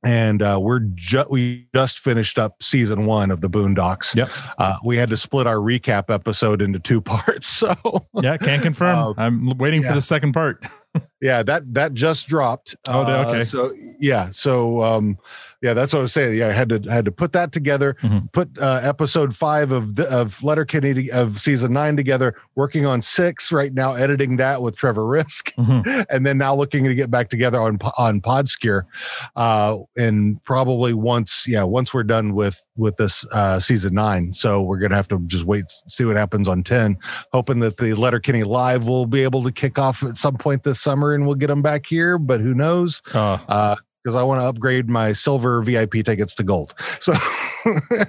and uh, we're ju- we just finished up season one of the Boondocks. Yep. Uh, we had to split our recap episode into two parts. So Yeah, can't confirm. Uh, I'm waiting for the second part. yeah, that that just dropped. Oh, Uh, okay. So yeah, so um, yeah, that's what I was saying. Yeah, I had to had to put that together, Mhm. put uh, episode five of the, of Letterkenny of season nine together. Working on six right now, editing that with Trevor Risk, Mhm. and then now looking to get back together on on PodScure, uh, and probably once yeah once we're done with with this uh, season nine. So we're gonna have to just wait see what happens on ten. Hoping that the Letterkenny live will be able to kick off at some point this summer, and we'll get them back here. But who knows? Uh, Uh, because I want to upgrade my silver VIP tickets to gold. So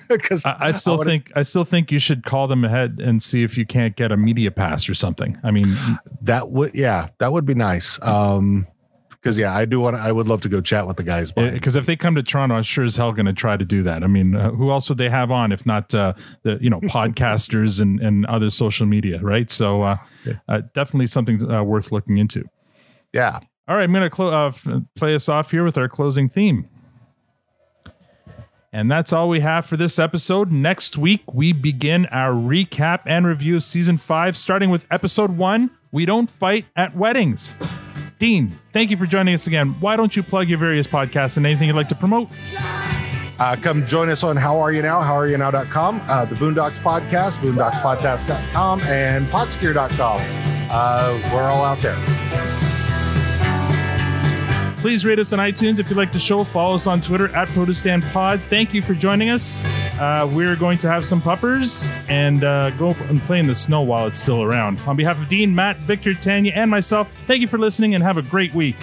because I, I still wanna- think I still think you should call them ahead and see if you can't get a media pass or something. I mean, that would yeah that would be nice. Um, because yeah, I do want. I would love to go chat with the guys. because if they come to Toronto, I'm sure as hell going to try to do that. I mean, uh, who else would they have on if not uh, the you know podcasters and and other social media, right? So uh, uh, definitely something uh, worth looking into. yeah. All right, I'm going to clo- uh, play us off here with our closing theme. And that's all we have for this episode. Next week, we begin our recap and review of season five, starting with episode one We Don't Fight at Weddings. Dean, thank you for joining us again. Why don't you plug your various podcasts and anything you'd like to promote? Uh, come join us on How Are You Now, howareyounow.com, uh, the Boondocks Podcast, boondockspodcast.com, and podscure.com. Uh, we're all out there. Please rate us on iTunes if you like the show. Follow us on Twitter at ProduceStandPod. Thank you for joining us. Uh, we're going to have some puppers and uh, go and play in the snow while it's still around. On behalf of Dean, Matt, Victor, Tanya, and myself, thank you for listening and have a great week.